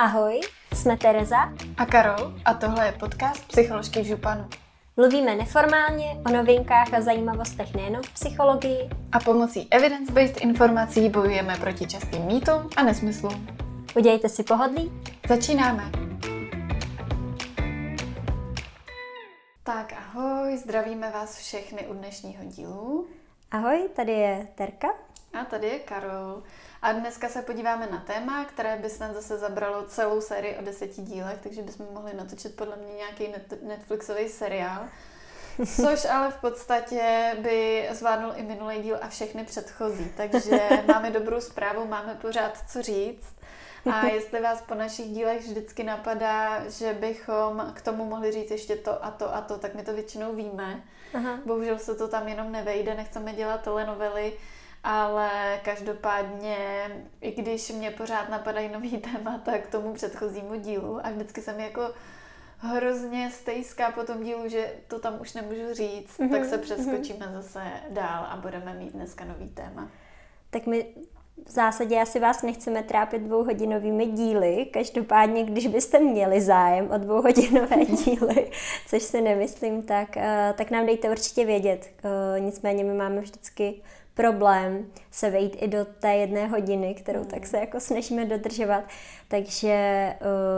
Ahoj, jsme Tereza a Karol a tohle je podcast Psycholožky v županu. Mluvíme neformálně o novinkách a zajímavostech nejen v psychologii. A pomocí evidence-based informací bojujeme proti častým mýtům a nesmyslům. Udějte si pohodlí. Začínáme. Tak ahoj, zdravíme vás všechny u dnešního dílu. Ahoj, tady je Terka. A tady je Karol. A dneska se podíváme na téma, které by snad zase zabralo celou sérii o deseti dílech, takže bychom mohli natočit podle mě nějaký Netflixový seriál. Což ale v podstatě by zvládnul i minulý díl a všechny předchozí. Takže máme dobrou zprávu, máme pořád co říct. A jestli vás po našich dílech vždycky napadá, že bychom k tomu mohli říct ještě to a to a to, tak my to většinou víme. Aha. Bohužel se to tam jenom nevejde, nechceme dělat telenovely, ale každopádně, i když mě pořád napadají nový témata k tomu předchozímu dílu a vždycky se mi jako hrozně stejská po tom dílu, že to tam už nemůžu říct, mm-hmm. tak se mhm. přeskočíme mm-hmm. zase dál a budeme mít dneska nový téma. Tak my v zásadě asi vás nechceme trápit dvouhodinovými díly. Každopádně, když byste měli zájem o dvouhodinové díly, což si nemyslím, tak, eh, tak nám dejte určitě vědět. Eh, nicméně my máme vždycky problém se vejít i do té jedné hodiny, kterou tak se jako snažíme dodržovat. Takže, eh,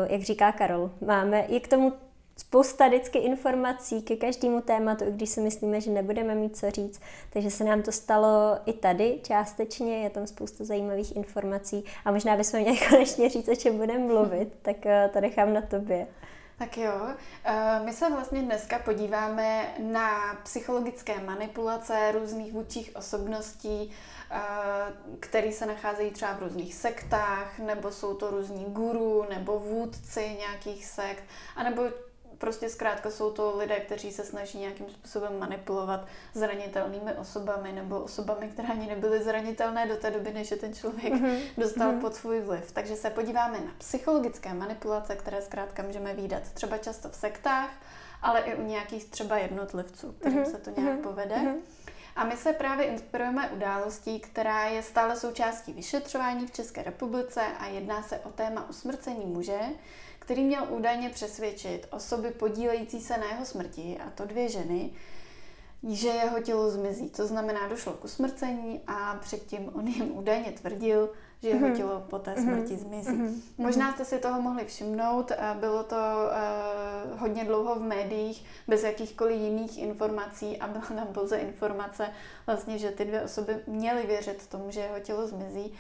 jak říká Karol, máme i k tomu spousta vždycky informací ke každému tématu, i když si myslíme, že nebudeme mít co říct. Takže se nám to stalo i tady částečně, je tam spousta zajímavých informací a možná bychom měli konečně říct, o čem budeme mluvit, tak eh, to nechám na tobě. Tak jo, eh, my se vlastně dneska podíváme na psychologické manipulace různých vůdčích osobností, eh, které se nacházejí třeba v různých sektách, nebo jsou to různí guru, nebo vůdci nějakých sekt, anebo prostě zkrátka jsou to lidé, kteří se snaží nějakým způsobem manipulovat zranitelnými osobami nebo osobami, které ani nebyly zranitelné do té doby, než je ten člověk mm-hmm. dostal mm-hmm. pod svůj vliv. Takže se podíváme na psychologické manipulace, které zkrátka můžeme výdat třeba často v sektách, ale i u nějakých třeba jednotlivců, kterým mm-hmm. se to nějak mm-hmm. povede. Mm-hmm. A my se právě inspirujeme událostí, která je stále součástí vyšetřování v České republice a jedná se o téma usmrcení muže, který měl údajně přesvědčit osoby podílející se na jeho smrti, a to dvě ženy, že jeho tělo zmizí. To znamená, došlo k usmrcení a předtím on jim údajně tvrdil, že jeho mhm. tělo po té smrti mhm. zmizí. Mhm. Možná jste si toho mohli všimnout, bylo to uh, hodně dlouho v médiích, bez jakýchkoliv jiných informací a byla tam pouze informace, vlastně, že ty dvě osoby měly věřit tomu, že jeho tělo zmizí.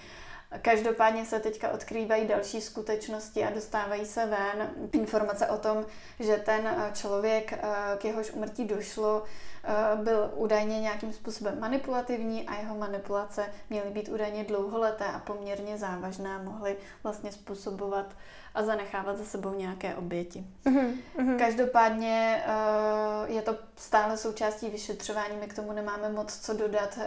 Každopádně se teďka odkrývají další skutečnosti a dostávají se ven informace o tom, že ten eh, člověk, eh, k jehož umrtí došlo, eh, byl údajně nějakým způsobem manipulativní a jeho manipulace měly být údajně dlouholeté a poměrně závažné, mohly vlastně způsobovat a zanechávat za sebou nějaké oběti. Mm-hmm. Každopádně je to stále součástí vyšetřování, my k tomu nemáme moc co dodat,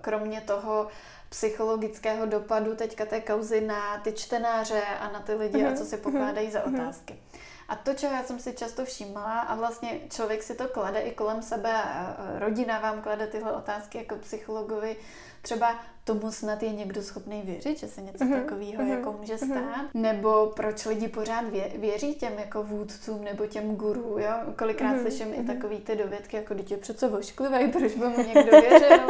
kromě toho, psychologického dopadu teďka té kauzy na ty čtenáře a na ty lidi mm-hmm. a mhm. co si pokládají mm-hmm. za mhm. otázky. A to, čeho já jsem si často všímala, a vlastně člověk si to klade i kolem sebe, a rodina vám klade tyhle otázky jako psychologovi, třeba tomu snad je někdo schopný věřit, že se něco mm-hmm. takového mm-hmm. jako může mhm. stát? Mm-hmm. Nebo proč lidi pořád vě, věří těm jako vůdcům nebo těm gurů, jo? Kolikrát mm-hmm. slyším mm-hmm. i mhm. takový ty dovědky, jako dítě přece vošklivý, proč by mu někdo věřil?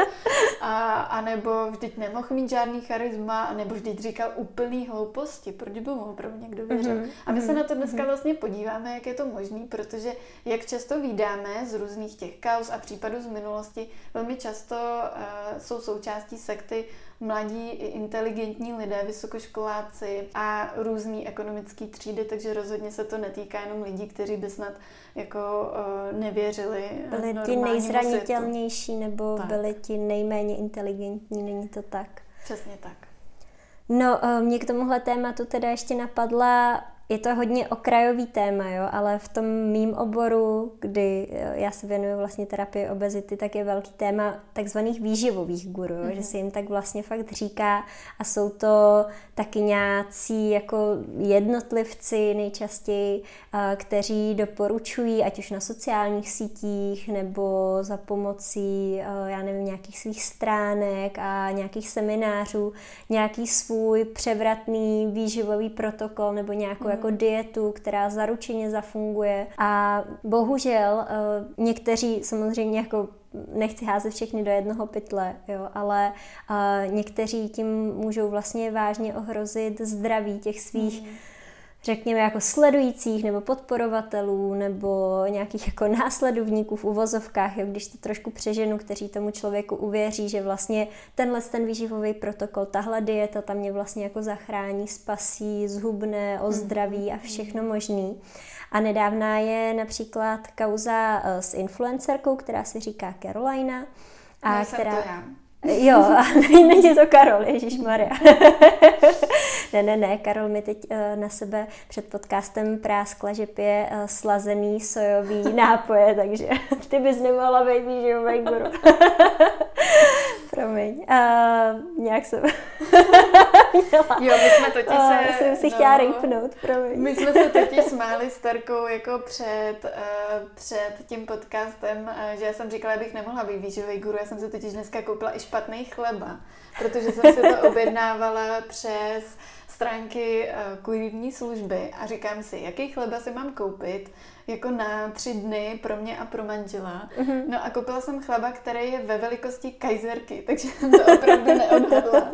A, a nebo vždyť nemohl mít žádný charisma, a nebo vždyť říkal úplný hlouposti, proč by mu opravdu někdo věřil? Mm-hmm. A my se na to dneska vlastně podíváme, jak je to možné, protože jak často vydáme z různých těch kauz a případů z minulosti, velmi často uh, jsou součástí sekty mladí i inteligentní lidé, vysokoškoláci a různý ekonomický třídy, takže rozhodně se to netýká jenom lidí, kteří by snad jako uh, nevěřili Byli ti nejzranitelnější světu. nebo tak. byli ti nejméně inteligentní, není to tak? Přesně tak. No, uh, mě k tomuhle tématu teda ještě napadla je to hodně okrajový téma, jo, ale v tom mým oboru, kdy eh, já se věnuju vlastně terapii obezity, tak je velký téma takzvaných výživových guru, mm-hmm. že mhm. se jim tak vlastně fakt říká a jsou to taky nějací jako jednotlivci nejčastěji, eh, kteří doporučují, ať už na sociálních sítích nebo za pomocí, eh, já nevím, nějakých svých stránek a nějakých seminářů, nějaký svůj převratný výživový protokol nebo nějakou. Jako dietu, která zaručeně zafunguje. A bohužel eh, někteří samozřejmě jako nechci házet všechny do jednoho pytle, jo, ale uh, někteří tím můžou vlastně vážně ohrozit zdraví těch svých mm řekněme, jako sledujících nebo podporovatelů nebo nějakých jako následovníků v uvozovkách, jo, když to trošku přeženu, kteří tomu člověku uvěří, že vlastně tenhle ten výživový protokol, tahle dieta tam mě vlastně jako zachrání, spasí, zhubne, ozdraví a všechno možný. A nedávná je například kauza eh, s influencerkou, která se říká Carolina. A Nejsem která... to já. Jo, a není to Karol, Ježíš Maria. ne, ne, ne, Karol mi teď uh, na sebe před podcastem práskla, že pije uh, slazený sojový nápoje, takže ty bys nemohla být výživový guru. Promiň. Uh, nějak jsem Jo, my jsme totiž se... jsem si no, chtěla rejpnout, promiň. My jsme se totiž smáli s Terkou jako před, uh, před tím podcastem, uh, že já jsem říkala, abych nemohla být výživový guru, já jsem si totiž dneska koupila i špatný chleba, protože jsem si to objednávala přes stránky uh, kurivní služby a říkám si, jaký chleba si mám koupit, jako na tři dny pro mě a pro manžela. Mm-hmm. No a koupila jsem chleba, který je ve velikosti kajzerky, takže jsem to opravdu neodhadla.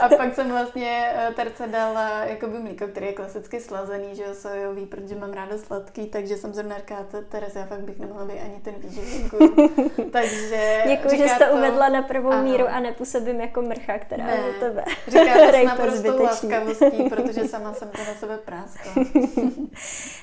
a pak jsem vlastně eh, terce dala jakoby mlíko, který je klasicky slazený, že jo, sojový, protože mám ráda sladký, takže jsem zrovna říkala, Tereza, já fakt bych nemohla být ani ten výživný Takže Děkuji, že jste to... uvedla na prvou ano. míru a nepůsobím jako mrcha, která ne, je tebe. Říká to s naprostou laskavostí, protože sama jsem to na sebe práskla.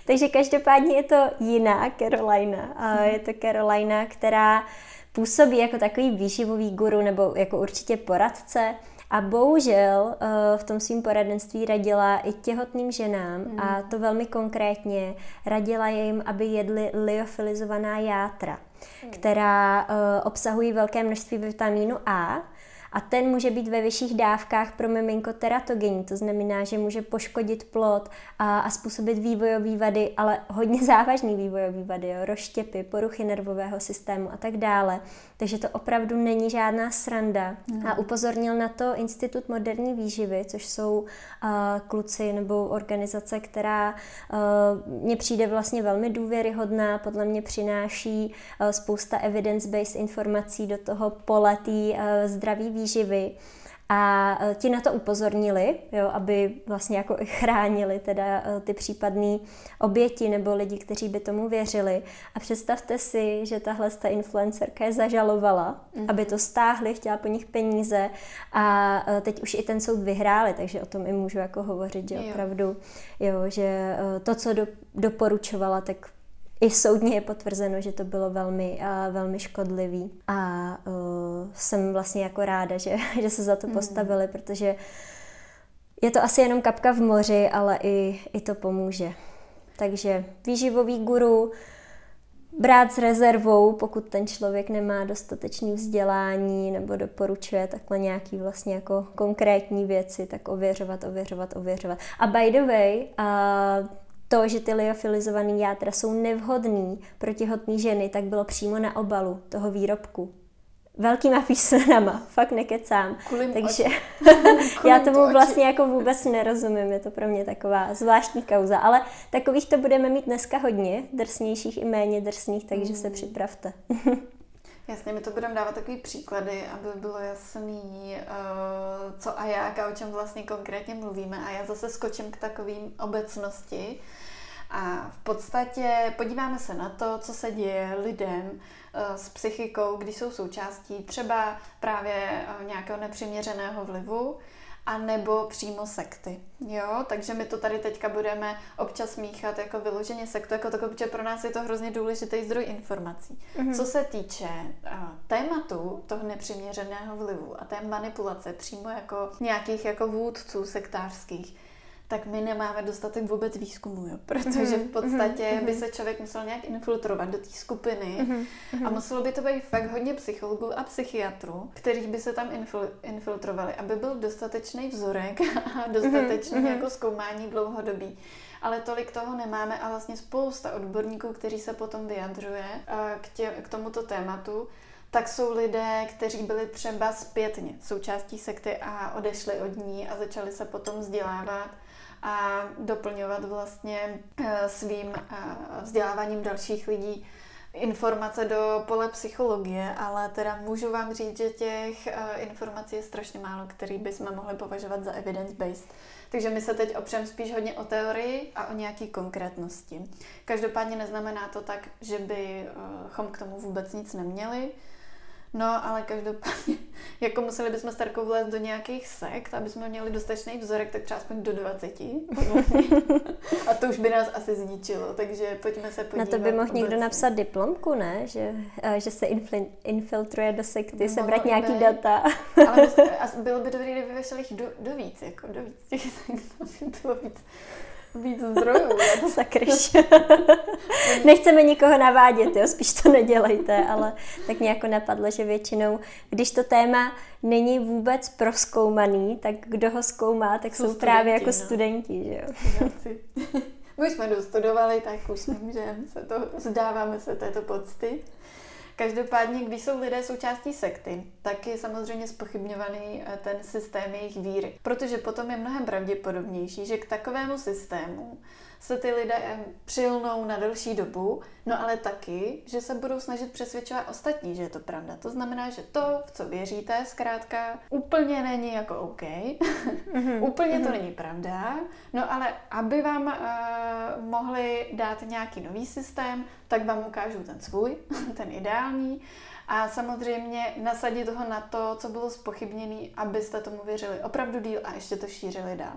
takže každopádně je to jiná Carolina. A je to Carolina, která působí jako takový výživový guru nebo jako určitě poradce. A bohužel eh, v tom svým poradenství radila i těhotným ženám mm. a to velmi konkrétně radila jim, aby jedli liofilizovaná játra, mm. která eh, obsahují velké množství vitamínu A, a ten může být ve vyšších dávkách pro miminko teratogenní, to znamená, že může poškodit plod a, a způsobit vývojové vady, ale hodně závažný vývojové vady, jo, rozštěpy, poruchy nervového systému a tak dále. Takže to opravdu není žádná sranda. Mm. A upozornil na to Institut moderní výživy, což jsou uh, kluci nebo organizace, která uh, mně přijde vlastně velmi důvěryhodná, podle mě přináší uh, spousta evidence-based informací do toho pole té uh, zdraví výživy. A e, ti na to upozornili, jo, aby vlastně jako chránili teda e, ty případné oběti nebo lidi, kteří by tomu věřili. A představte si, že tahle ta influencerka je zažalovala, mm-hmm. aby to stáhli, chtěla po nich peníze a e, teď už i ten soud vyhráli, takže o tom i můžu jako hovořit, že jo. opravdu, jo, že to, co do, doporučovala, tak i soudně je potvrzeno, že to bylo velmi, uh, velmi škodlivý. A uh, jsem vlastně jako ráda, že, že se za to hmm. postavili, mm. protože je to asi jenom kapka v moři, ale i, i to pomůže. Takže výživový guru, brát s rezervou, pokud ten člověk nemá dostatečný vzdělání nebo doporučuje takhle nějaký vlastně jako konkrétní věci, tak ověřovat, ověřovat, ověřovat. A by the way, uh, to, že ty liofilizované játra jsou nevhodný pro těhotné ženy, tak bylo přímo na obalu toho výrobku. Velkýma písmenama, fakt nekecám. Kulim Takže já tomu to vlastně jako vůbec nerozumím, je to pro mě taková zvláštní kauza, ale takových to budeme mít dneska hodně, drsnějších i méně drsných, takže mm. se připravte. Jasně, my to budeme dávat takový příklady, aby bylo jasný, uh, co a jak a o čem vlastně konkrétně mluvíme. A já zase skočím k takovým obecnosti. A v podstatě podíváme se na to, co se děje lidem uh, s psychikou, když jsou součástí třeba právě uh, nějakého nepřiměřeného vlivu, a nebo přímo sekty. Jo, takže my to tady teďka budeme občas míchat jako vyloženě sektu, jako takové, protože pro nás je to hrozně důležitý zdroj informací. Mm-hmm. Co se týče uh, tématu toho nepřiměřeného vlivu a té manipulace přímo jako nějakých jako vůdců sektářských, tak my nemáme dostatek vůbec výzkumu, jo? protože v podstatě by se člověk musel nějak infiltrovat do té skupiny a muselo by to být fakt hodně psychologů a psychiatrů, kterých by se tam infil- infiltrovali, aby byl dostatečný vzorek a dostatečný jako zkoumání dlouhodobí ale tolik toho nemáme a vlastně spousta odborníků, kteří se potom vyjadřuje k, tě, k tomuto tématu, tak jsou lidé, kteří byli třeba zpětně součástí sekty a odešli od ní a začali se potom vzdělávat a doplňovat vlastně eh, svým eh, vzděláváním dalších lidí informace do pole psychologie, ale teda můžu vám říct, že těch eh, informací je strašně málo, který bychom mohli považovat za evidence-based. Takže my se teď opřem spíš hodně o teorii a o nějaký konkrétnosti. Každopádně neznamená to tak, že bychom k tomu vůbec nic neměli. No, ale každopádně, jako museli bychom s vlézt do nějakých sekt, aby jsme měli dostatečný vzorek, tak třeba aspoň do 20. A to už by nás asi zničilo, takže pojďme se podívat. Na to by mohl někdo napsat diplomku, ne? Že, eh, že se infiltruje do sekty, no, sebrat nějaký být. data. Ale bylo by dobré, kdyby vešel jich do, do víc, jako do víc těch sekt, aby bylo víc víc zdrojů. to sakryš. Nechceme nikoho navádět, jo, spíš to nedělejte, ale tak nějak napadlo, že většinou, když to téma není vůbec proskoumaný, tak kdo ho zkoumá, tak jsou, jsou studenti, právě jako no. studenti, že jo. My jsme dostudovali, tak už nemůžeme se to, vzdáváme se této pocty. Každopádně, když jsou lidé součástí sekty, tak je samozřejmě spochybňovaný eh, ten systém jejich víry. Protože potom je mnohem pravděpodobnější, že k takovému systému se ty lidé eh, přilnou na delší dobu, no ale taky, že se budou snažit přesvědčovat ostatní, že je to pravda. To znamená, že to, v co věříte, zkrátka úplně není jako OK, mm-hmm. úplně to mhm. není pravda, no ale aby vám uh, mohli dát nějaký nový systém, tak vám ukážu ten svůj, ten ideální, a samozřejmě nasadit toho na to, co bylo spochybněné, abyste tomu věřili opravdu díl a ještě to šířili dál.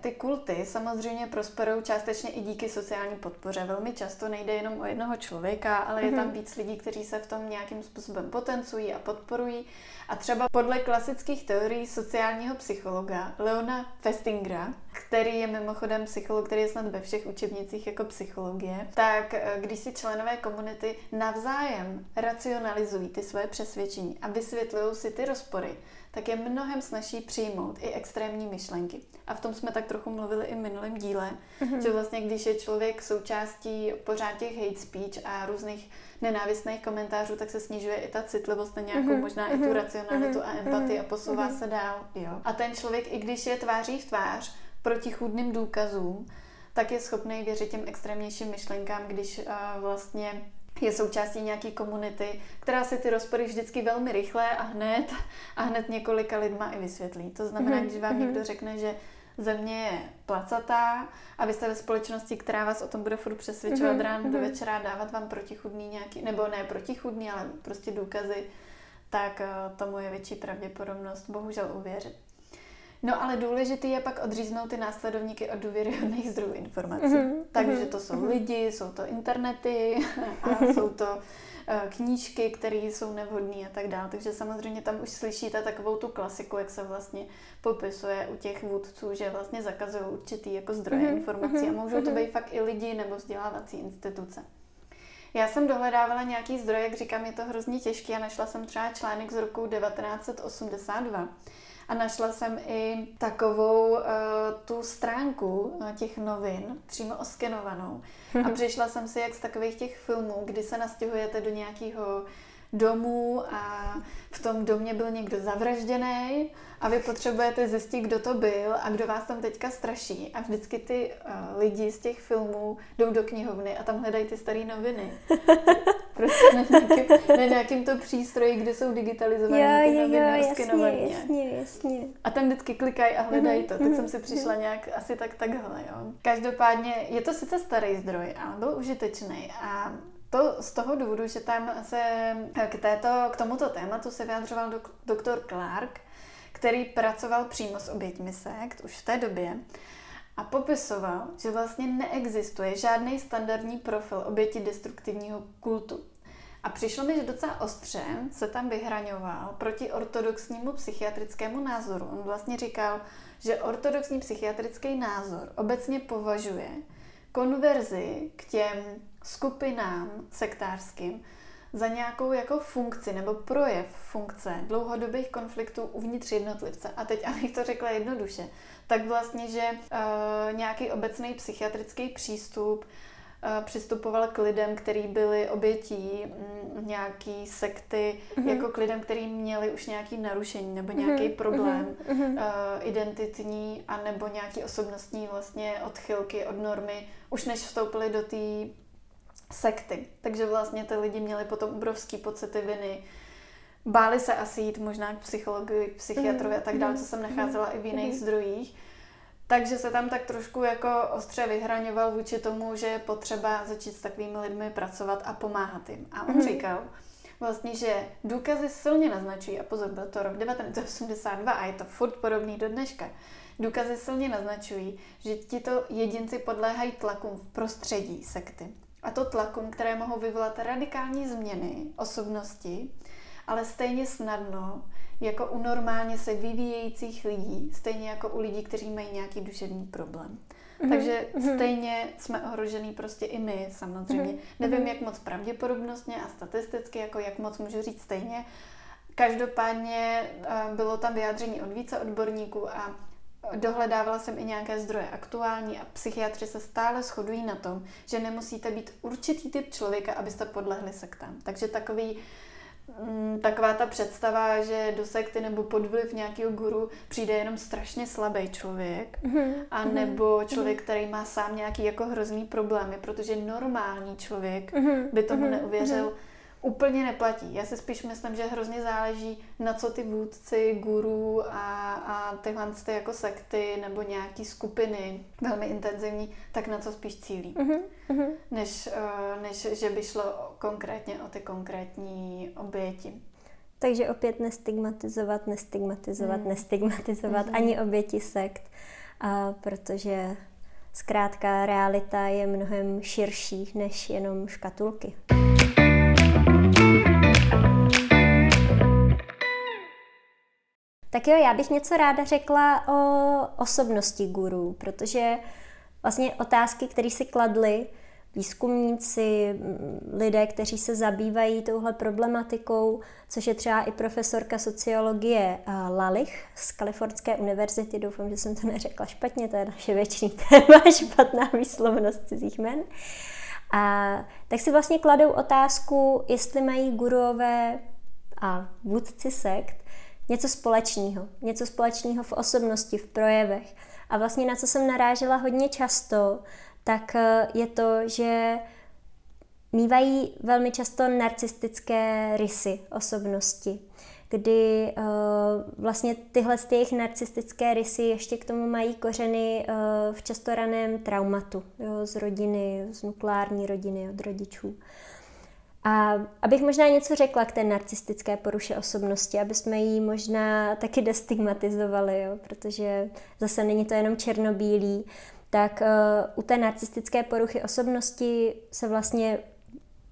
Ty kulty samozřejmě prosperují částečně i díky sociální podpoře. Velmi často nejde jenom o jednoho člověka, ale je tam mhm. víc lidí, kteří se v tom nějakým způsobem potencují a podporují. A třeba podle klasických teorií sociálního psychologa Leona Festingera, který je mimochodem psycholog, který je snad ve všech učebnicích jako psychologie, tak eh, když si členové komunity navzájem racionalizují ty své přesvědčení a vysvětlují si ty rozpory, tak je mnohem snažší přijmout i extrémní myšlenky. A v tom jsme tak trochu mluvili i v minulém díle, mm-hmm. že vlastně když je člověk součástí pořád těch hate speech a různých nenávistných komentářů, tak se snižuje i ta citlivost na nějakou mm-hmm. možná mm-hmm. i tu mhm. racionalitu mm-hmm. a empatii mm-hmm. a posouvá mm-hmm. se dál. Jo. A ten člověk, i když je tváří v tvář proti chudným důkazům, tak je schopný věřit těm extrémnějším myšlenkám, když uh, vlastně je součástí nějaké komunity, která si ty rozpory vždycky velmi rychle a hned a hned několika lidma i vysvětlí. To znamená, mm-hmm. když vám mm-hmm. někdo řekne, že země je placatá a vy jste ve společnosti, která vás o tom bude furt přesvědčovat mm-hmm. ráno do mhm. večera, dávat vám protichudný nějaký, nebo ne protichudný, ale prostě důkazy, tak eh, tomu je větší pravděpodobnost bohužel uvěřit. No ale důležitý je pak odříznout ty následovníky od důvěryhodných zdrojů informací. Mm-hmm. Takže to jsou mm-hmm. lidi, jsou to internety a jsou to eh, knížky, které jsou nevhodné a tak dále. Takže samozřejmě tam už slyšíte takovou tu klasiku, jak se vlastně popisuje u těch vůdců, že vlastně zakazují určitý jako zdroje mm-hmm. informací a můžou to být fakt i lidi nebo vzdělávací instituce. Já jsem dohledávala nějaký zdroj, jak říkám, je to hrozně těžké a našla jsem třeba článek z roku 1982 a našla jsem i takovou uh, tu stránku uh, těch novin, přímo oskenovanou. A přišla jsem si jak z takových těch filmů, kdy se nastěhujete do nějakého domu a v tom domě byl někdo zavražděný a vy potřebujete zjistit, kdo to byl a kdo vás tam teďka straší. A vždycky ty uh, lidi z těch filmů jdou do knihovny a tam hledají ty staré noviny. prostě na nějakým, na nějakým to přístroji, kde jsou digitalizované ty noviny jo, jasně, jasně, jasně. A tam vždycky klikají a hledají to. Tak mhm, jsem si přišla mhm. nějak asi tak takhle. Jo. Každopádně je to sice starý zdroj, ale byl užitečný a to z toho důvodu, že tam se k, této, k tomuto tématu se vyjadřoval dok, doktor Clark, který pracoval přímo s oběťmi sekt už v té době a popisoval, že vlastně neexistuje žádný standardní profil oběti destruktivního kultu. A přišlo mi, že docela ostře se tam vyhraňoval proti ortodoxnímu psychiatrickému názoru. On vlastně říkal, že ortodoxní psychiatrický názor obecně považuje konverzi k těm skupinám sektářským za nějakou jako funkci nebo projev funkce dlouhodobých konfliktů uvnitř jednotlivce. A teď, abych to řekla jednoduše, tak vlastně, že uh, nějaký obecný psychiatrický přístup uh, přistupoval k lidem, kteří byli obětí mm, nějaký sekty, mm-hmm. jako k lidem, kteří měli už nějaký narušení nebo nějaký mm-hmm. problém mm-hmm. Uh, identitní a nebo nějaký osobnostní vlastně odchylky od normy, už než vstoupili do té sekty. Takže vlastně ty lidi měli potom obrovský pocity viny, báli se asi jít možná k psychologi, k psychiatrovi a tak dále, co jsem nacházela i v jiných mm-hmm. zdrojích. Takže se tam tak trošku jako ostře vyhraňoval vůči tomu, že je potřeba začít s takovými lidmi pracovat a pomáhat jim. A on mm-hmm. říkal vlastně, že důkazy silně naznačují, a pozor, byl to rok 1982 a je to furt podobný do dneška, důkazy silně naznačují, že tito jedinci podléhají tlakům v prostředí sekty. A to tlakům, které mohou vyvolat radikální změny osobnosti, ale stejně snadno jako u normálně se vyvíjejících lidí, stejně jako u lidí, kteří mají nějaký duševní problém. Mm-hmm. Takže mm-hmm. stejně jsme ohrožený prostě i my samozřejmě. Mm-hmm. Nevím, jak moc pravděpodobnostně a statisticky, jako jak moc můžu říct stejně. Každopádně eh, bylo tam vyjádření od více odborníků a Dohledávala jsem i nějaké zdroje aktuální a psychiatři se stále shodují na tom, že nemusíte být určitý typ člověka, abyste podlehli sektám. Takže takový, mm, taková ta představa, že do sekty nebo pod vliv nějakého guru přijde jenom strašně slabý člověk, mm-hmm. a mhm. nebo člověk, mm-hmm. který má sám nějaký jako hrozný problémy, protože normální člověk mm-hmm. by tomu mm-hmm. neuvěřil. Mm-hmm úplně neplatí. Já si spíš myslím, že hrozně záleží, na co ty vůdci, guru a, a tyhle ty jako sekty nebo nějaký skupiny velmi intenzivní, tak na co spíš cílí. Mm-hmm. Než, uh, než že by šlo konkrétně o ty konkrétní oběti. Takže opět nestigmatizovat, nestigmatizovat, mm. nestigmatizovat mm-hmm. ani oběti sekt, a protože zkrátka realita je mnohem širší než jenom škatulky. Tak jo, já bych něco ráda řekla o osobnosti gurů, protože vlastně otázky, které si kladli výzkumníci, lidé, kteří se zabývají touhle problematikou, což je třeba i profesorka sociologie eh, Lalich z Kalifornské univerzity. Doufám, že jsem to neřekla špatně, to je naše věčný téma, špatná výslovnost cizích men. A tak si vlastně kladou otázku, jestli mají guruové a vůdci sekt něco společného. Něco společného v osobnosti, v projevech. A vlastně na co jsem narážela hodně často, tak eh, je to, že mývají velmi často narcistické rysy osobnosti, kdy uh, vlastně tyhle jejich narcistické rysy ještě k tomu mají kořeny uh, v často raném traumatu jo, z rodiny, z nukleární rodiny, od rodičů. A abych možná něco řekla k té narcistické poruše osobnosti, aby jsme ji možná taky destigmatizovali, jo? protože zase není to jenom černobílý, tak uh, u té narcistické poruchy osobnosti se vlastně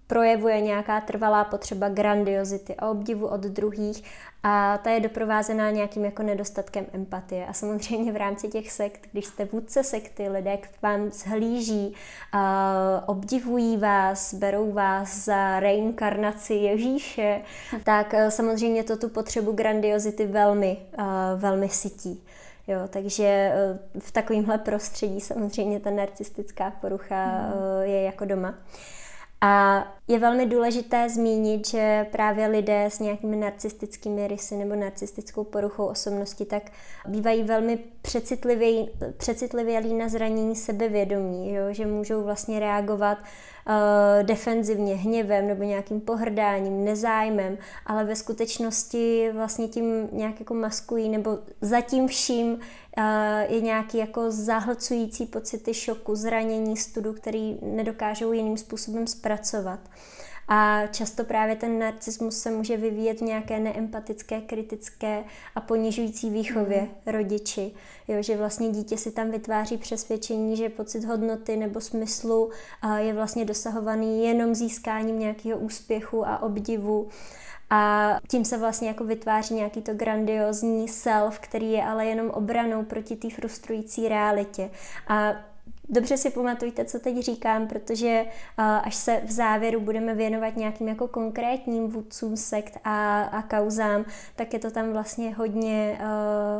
projevuje nějaká trvalá potřeba grandiozity a obdivu od druhých a ta je doprovázená nějakým jako nedostatkem empatie. A samozřejmě v rámci těch sekt, když jste vůdce sekty, lidé k vám zhlíží, a obdivují vás, berou vás za reinkarnaci Ježíše, tak e, samozřejmě to tu potřebu grandiozity velmi, velmi sytí. Jo, takže e, v takovémhle prostředí samozřejmě ta narcistická porucha hmm. Je jako doma. A je velmi důležité zmínit, že právě lidé s nějakými narcistickými rysy nebo narcistickou poruchou osobnosti tak bývají velmi přecitlivělí na zranění sebevědomí, jo? že můžou vlastně reagovat uh, defenzivně, hněvem nebo nějakým pohrdáním, nezájmem, ale ve skutečnosti vlastně tím nějak jako maskují nebo zatím vším je nějaký jako zahlcující pocity šoku, zranění, studu, který nedokážou jiným způsobem zpracovat. A často právě ten narcismus se může vyvíjet v nějaké neempatické, kritické a ponižující výchově mm. rodiči. Jo, že vlastně dítě si tam vytváří přesvědčení, že pocit hodnoty nebo smyslu je vlastně dosahovaný jenom získáním nějakého úspěchu a obdivu. A tím se vlastně jako vytváří nějaký to grandiozní self, který je ale jenom obranou proti té frustrující realitě. A Dobře si pamatujte, co teď říkám, protože až se v závěru budeme věnovat nějakým jako konkrétním vůdcům sekt a, a kauzám, tak je to tam vlastně hodně,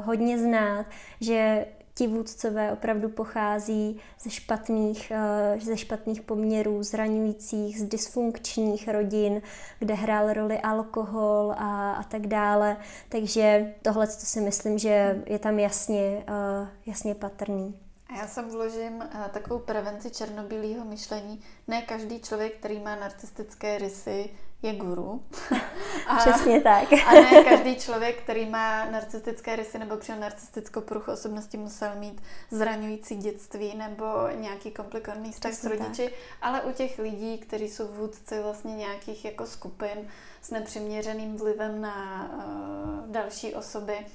hodně znát, že ti vůdcové opravdu pochází ze špatných, uh, ze špatných poměrů, zraňujících, z dysfunkčních rodin, kde hrál roli alkohol a, a tak dále. Takže tohle si myslím, že je tam jasně, uh, jasně patrný. A já sem vložím uh, takovou prevenci černobílého myšlení. Ne každý člověk, který má narcistické rysy, je guru. A, Přesně tak. a ne každý člověk, který má narcistické rysy nebo při narcistickou poruchu osobnosti musel mít zraňující dětství nebo nějaký komplikovaný vztah s rodiči, tak. ale u těch lidí, kteří jsou vůdci vlastně nějakých jako skupin s nepřiměřeným vlivem na uh, další osoby,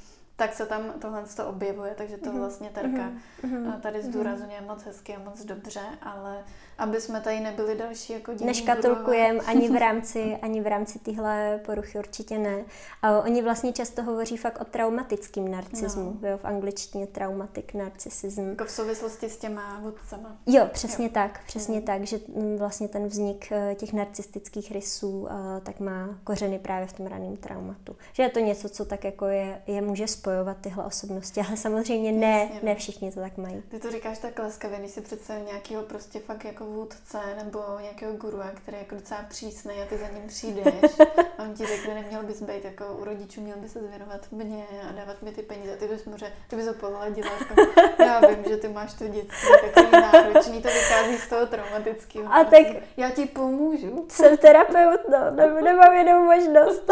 tak se tam tohle to objevuje, takže to mhm. vlastně Terka mm-hmm. tady mhm. zdůrazňuje moc hezky a moc dobře, ale aby jsme tady nebyli další jako Neškatulkujem ani v rámci, ani v rámci téhle poruchy určitě ne. A oni vlastně často hovoří fakt o traumatickém narcismu, no. jo, v angličtině traumatic narcissism. Jako v souvislosti s těma vůdcema. Jo, přesně jo. tak, přesně mm. tak, že mm, vlastně ten vznik eh, těch narcistických rysů eh, tak má kořeny právě v tom raném traumatu. Že je to něco, co tak jako je, je může spojovat tyhle osobnosti, ale samozřejmě ne, Jasně, no. ne všichni to tak mají. Ty to říkáš tak laskavě, když si představím nějakého prostě fakt jako vůdce nebo nějakého gurua, který je jako docela přísný a ty za ním přijdeš a on ti řekne, neměl bys být jako u rodičů, měl bys se zvěnovat mě a dávat mi ty peníze. Ty bys mu ty bys ho pohladila, jako, já vím, že ty máš to dětství takový náročný, to vychází z toho traumatického. A tak já ti pomůžu. Jsem terapeut, no, ne, nemám jinou možnost.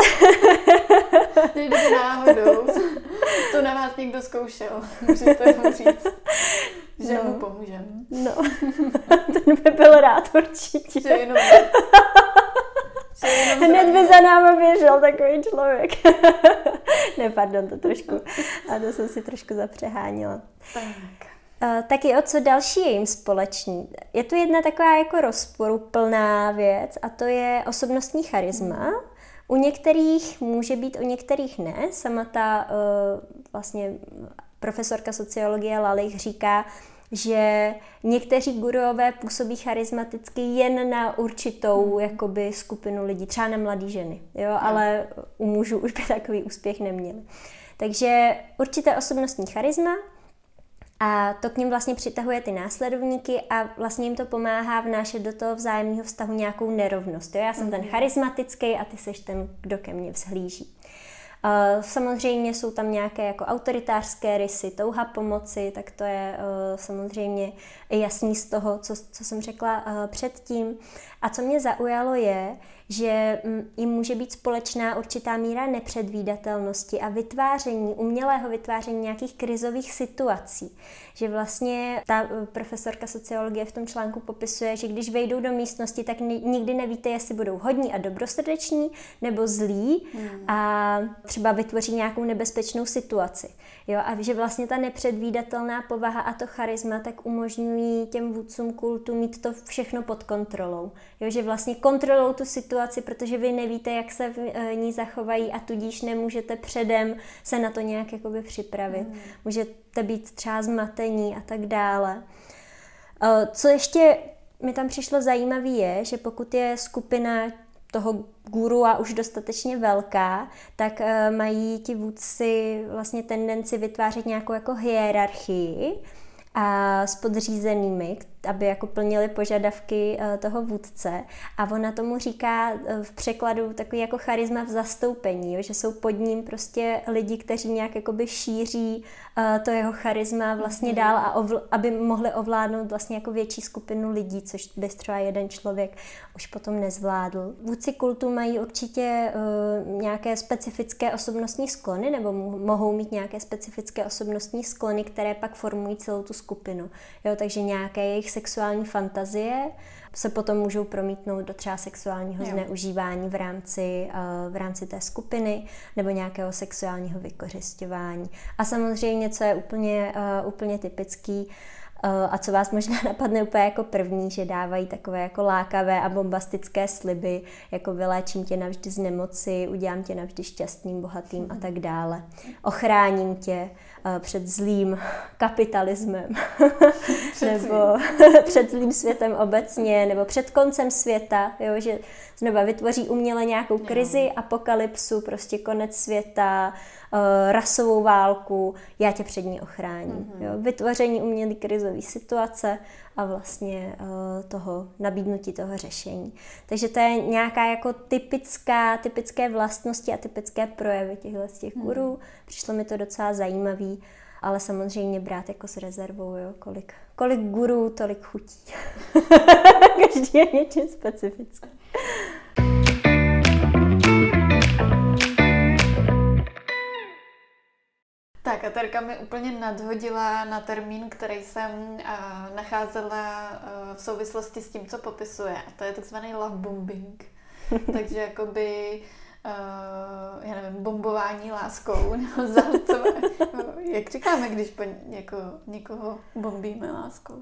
Kdyby náhodou to na vás někdo zkoušel, můžete mu říct. Že no. mu pomůžem. No, ten by byl rád určitě. Že jenom, že jenom Hned by za náma běžel takový člověk. ne, pardon, to trošku, a to jsem si trošku zapřehánila. Tak. Uh, taky o co další je jim společný? Je tu jedna taková jako rozporuplná věc a to je osobnostní charisma. Hmm. U některých může být, u některých ne. Sama ta uh, vlastně profesorka sociologie Lalich říká, že někteří guruové působí charismaticky jen na určitou hmm. jakoby, skupinu lidí, třeba na mladé ženy, jo? Hmm. ale u mužů už by takový úspěch neměli. Takže určité osobnostní charisma a to k ním vlastně přitahuje ty následovníky a vlastně jim to pomáhá vnášet do toho vzájemného vztahu nějakou nerovnost. Jo? Já jsem ten hmm. charismatický a ty seš ten, kdo ke mně vzhlíží. Samozřejmě jsou tam nějaké jako autoritářské rysy, touha pomoci, tak to je uh, samozřejmě jasný z toho, co, co jsem řekla uh, předtím. A co mě zaujalo je, že mm, jim může být společná určitá míra nepředvídatelnosti a vytváření, umělého vytváření nějakých krizových situací. Že vlastně ta eh, profesorka sociologie v tom článku popisuje, že když vejdou do místnosti, tak nikdy nevíte, jestli budou hodní a dobrosrdeční nebo zlí hmm. a třeba vytvoří nějakou nebezpečnou situaci. Jo, a že vlastně ta nepředvídatelná povaha a to charisma tak umožňují těm vůdcům kultu mít to všechno pod kontrolou. Jo, že vlastně kontrolou tu situaci, protože vy nevíte, jak se v eh, ní zachovají a tudíž nemůžete předem se na to nějak jakoby připravit. Hmm. Můžete být třeba zmatení a tak dále. Eh, co ještě mi tam přišlo zajímavé je, že pokud je skupina toho guru a už dostatečně velká, tak uh, mají ti vůdci vlastně tendenci vytvářet nějakou jako hierarchii a s podřízenými, aby jako plnili požadavky eh, toho vůdce. A ona tomu říká eh, v překladu takový jako charisma v zastoupení, jo, že jsou pod ním prostě lidi, kteří nějak jakoby šíří uh, to jeho charisma vlastně mm-hmm. dál a ovl- aby mohli ovládnout vlastně jako větší skupinu lidí, což by třeba jeden člověk už potom nezvládl. Vůdci kultu mají určitě nějaké specifické osobnostní sklony nebo mohou mít nějaké specifické osobnostní sklony, které pak formují celou tu skupinu. Jo, takže nějaké jejich jejich sexuální fantazie se potom můžou promítnout do třeba sexuálního jo. zneužívání v rámci, v rámci té skupiny nebo nějakého sexuálního vykořišťování. A samozřejmě, co je úplně, úplně typický, a co vás možná napadne úplně jako první, že dávají takové jako lákavé a bombastické sliby, jako vyléčím tě navždy z nemoci, udělám tě navždy šťastným, bohatým a tak dále. Ochráním tě před zlým kapitalismem, před nebo před zlým světem obecně, nebo před koncem světa, jo, že znova vytvoří uměle nějakou krizi, apokalypsu, prostě konec světa, uh, rasovou válku, já tě před ní ochráním. Mm-hmm. Jo? Vytvoření umělé krizové situace a vlastně uh, toho nabídnutí toho řešení. Takže to je nějaká jako typická, typické vlastnosti a typické projevy těchto z těch gurů. Mm. Přišlo mi to docela zajímavý, ale samozřejmě brát jako s rezervou, jo? Kolik, kolik gurů, tolik chutí. Každý je něčím specifický. Tak a Terka mi úplně nadhodila na termín, který jsem uh, nacházela uh, v souvislosti s tím, co popisuje. A to je takzvaný love bombing. Takže jakoby uh, já nevím, bombování láskou, nebo zahlcování. Jak říkáme, když po něko, někoho bombíme láskou?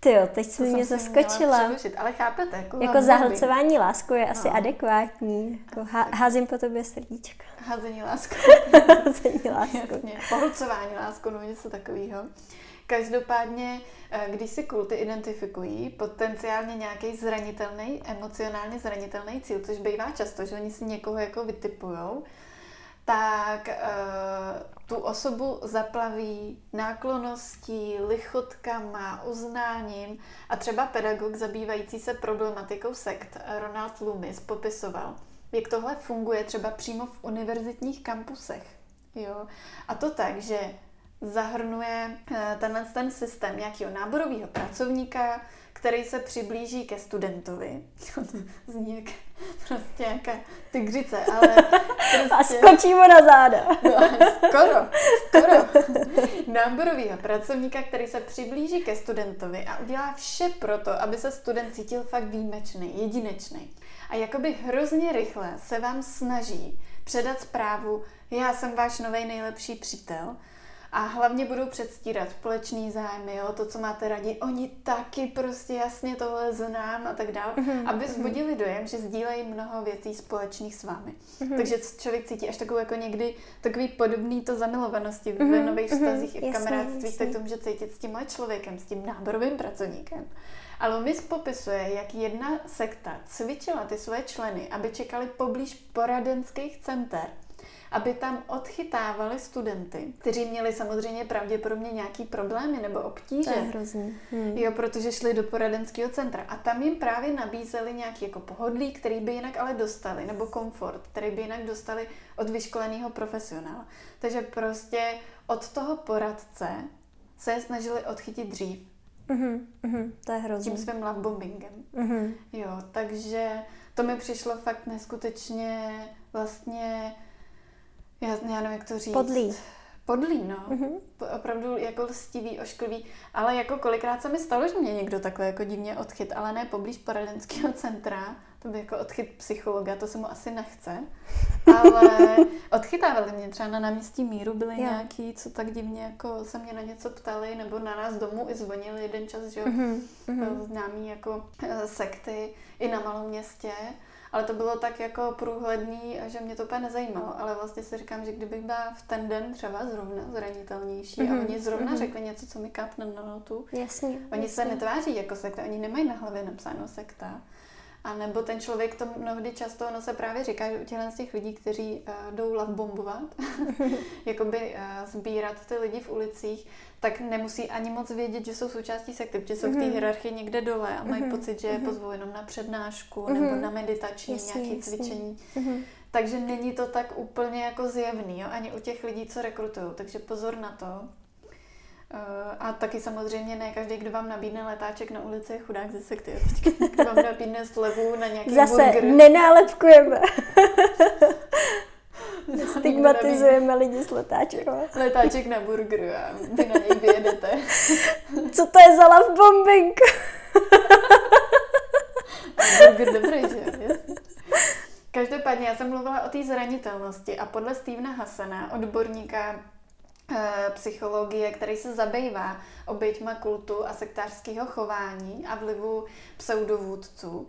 Ty jo, teď jsi mě zaskočila. Ale chápete? Jako, jako zahlcování láskou je asi no. adekvátní. Jako há, házím po tobě srdíčka. Házení láskou. Házení láskou. Jasně. Pohlcování láskou, no něco takového. Každopádně, eh, když si kulty identifikují potenciálně nějaký zranitelný, emocionálně zranitelný cíl, což bývá často, že oni si někoho jako vytipujou, tak uh, tu osobu zaplaví náklonností, lichotkama, uznáním a třeba pedagog zabývající se problematikou sekt Ronald Loomis popisoval, jak tohle funguje třeba přímo v univerzitních kampusech. Jo? A to tak, že zahrnuje eh, tenhle ten systém nějakého náborového pracovníka, který se přiblíží ke studentovi. Zní jak prostě nějaká tygřice, ale prostě... A skočí mu na záda. No, skoro, skoro. Náborového pracovníka, který se přiblíží ke studentovi a udělá vše pro to, aby se student cítil fakt výjimečný, jedinečný. A jakoby hrozně rychle se vám snaží předat zprávu, já jsem váš nový nejlepší přítel, a hlavně budou předstírat společný zájmy, jo, to, co máte rádi. Oni taky prostě jasně tohle znám a tak dále, mm-hmm. aby zbudili dojem, že sdílejí mnoho věcí společných s vámi. Mm-hmm. Takže člověk cítí až takovou jako někdy takový podobný to zamilovanosti mm-hmm. ve nových mhm. vztazích mm-hmm. i v kamarádství, tak to může cítit s tímhle člověkem, s tím náborovým pracovníkem. Ale Miss popisuje, jak jedna sekta cvičila ty své členy, aby čekali poblíž poradenských center aby tam odchytávali studenty, kteří měli samozřejmě pravděpodobně nějaký problémy nebo obtíže. To je hrozný. Hmm. Jo, protože šli do poradenského centra a tam jim právě nabízeli nějaký jako pohodlí, který by jinak ale dostali, nebo komfort, který by jinak dostali od vyškoleného profesionála. Takže prostě od toho poradce se je snažili odchytit dřív. Mm-hmm, mm-hmm, to je hrozný. Tím svým love bombingem. Mm-hmm. Jo, takže to mi přišlo fakt neskutečně vlastně já, já nevím, jak to říct. Podlý. Podlý, no. Mm-hmm. Opravdu jako lstivý, ošklivý. Ale jako kolikrát se mi stalo, že mě někdo takhle jako divně odchyt, ale ne poblíž poradenského centra, to by jako odchyt psychologa, to se mu asi nechce. Ale odchytávali mě třeba na náměstí Míru, byli jo. nějaký, co tak divně jako se mě na něco ptali, nebo na nás domů i zvonili jeden čas, že jo, mm-hmm. známý jako eh, sekty i na malém městě ale to bylo tak jako průhledný, že mě to úplně nezajímalo. Ale vlastně si říkám, že kdybych byla v ten den třeba zrovna zranitelnější mm-hmm. a mhm, oni zrovna mm-hmm. řekli něco, co mi kápne na notu. Jasně. Oni jasně. se netváří jako sekta, oni nemají na hlavě napsáno sekta. A nebo ten člověk to mnohdy často, ono se právě říká, že u těchto z těch lidí, kteří uh, jdou love bombovat, jakoby uh, sbírat ty lidi v ulicích, tak nemusí ani moc vědět, že jsou součástí sekty, protože jsou v té mhm. hierarchii někde dole a mají mm-hmm. pocit, že je mhm. pozvou jenom na přednášku mm-hmm. nebo na meditační jasný, nějaké cvičení. Takže není to tak úplně jako zjevný, jo? ani u těch lidí, co rekrutují. Takže pozor na to. Uh, a taky samozřejmě ne každý, kdo vám nabídne letáček na ulici, je chudák ze sekty. Teď, kdo vám nabídne slevu na nějaký Zase burger. nenálepkujeme. Stigmatizujeme lidi s letáčkem. Letáček na burgeru a vy na něj vyjedete. Co to je za love bombing? burger dobrý, že? Každopádně já jsem mluvila o té zranitelnosti a podle Stevena Hasana, odborníka Eh, psychologie, který se zabývá oběťma kultu a sektářského chování a vlivu pseudovůdců,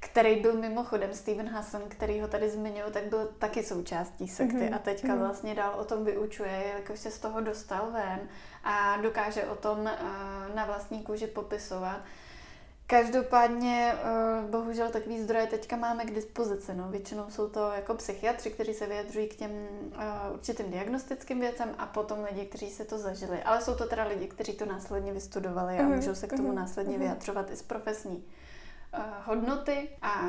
který byl mimochodem Steven Hassan, který ho tady zmiňuji, tak byl taky součástí sekty mm-hmm. a teďka mm-hmm. vlastně dál o tom vyučuje, jelikož se z toho dostal ven a dokáže o tom eh, na vlastní kůži popisovat. Každopádně, eh, bohužel, takový zdroje teďka máme k dispozici. No. Většinou jsou to jako psychiatři, kteří se vyjadřují k těm uh, určitým diagnostickým věcem a potom lidi, kteří se to zažili. Ale jsou to teda lidi, kteří to následně vystudovali a mm-hmm. můžou se k tomu mhm. následně mm-hmm. vyjadřovat i z profesní uh, hodnoty. A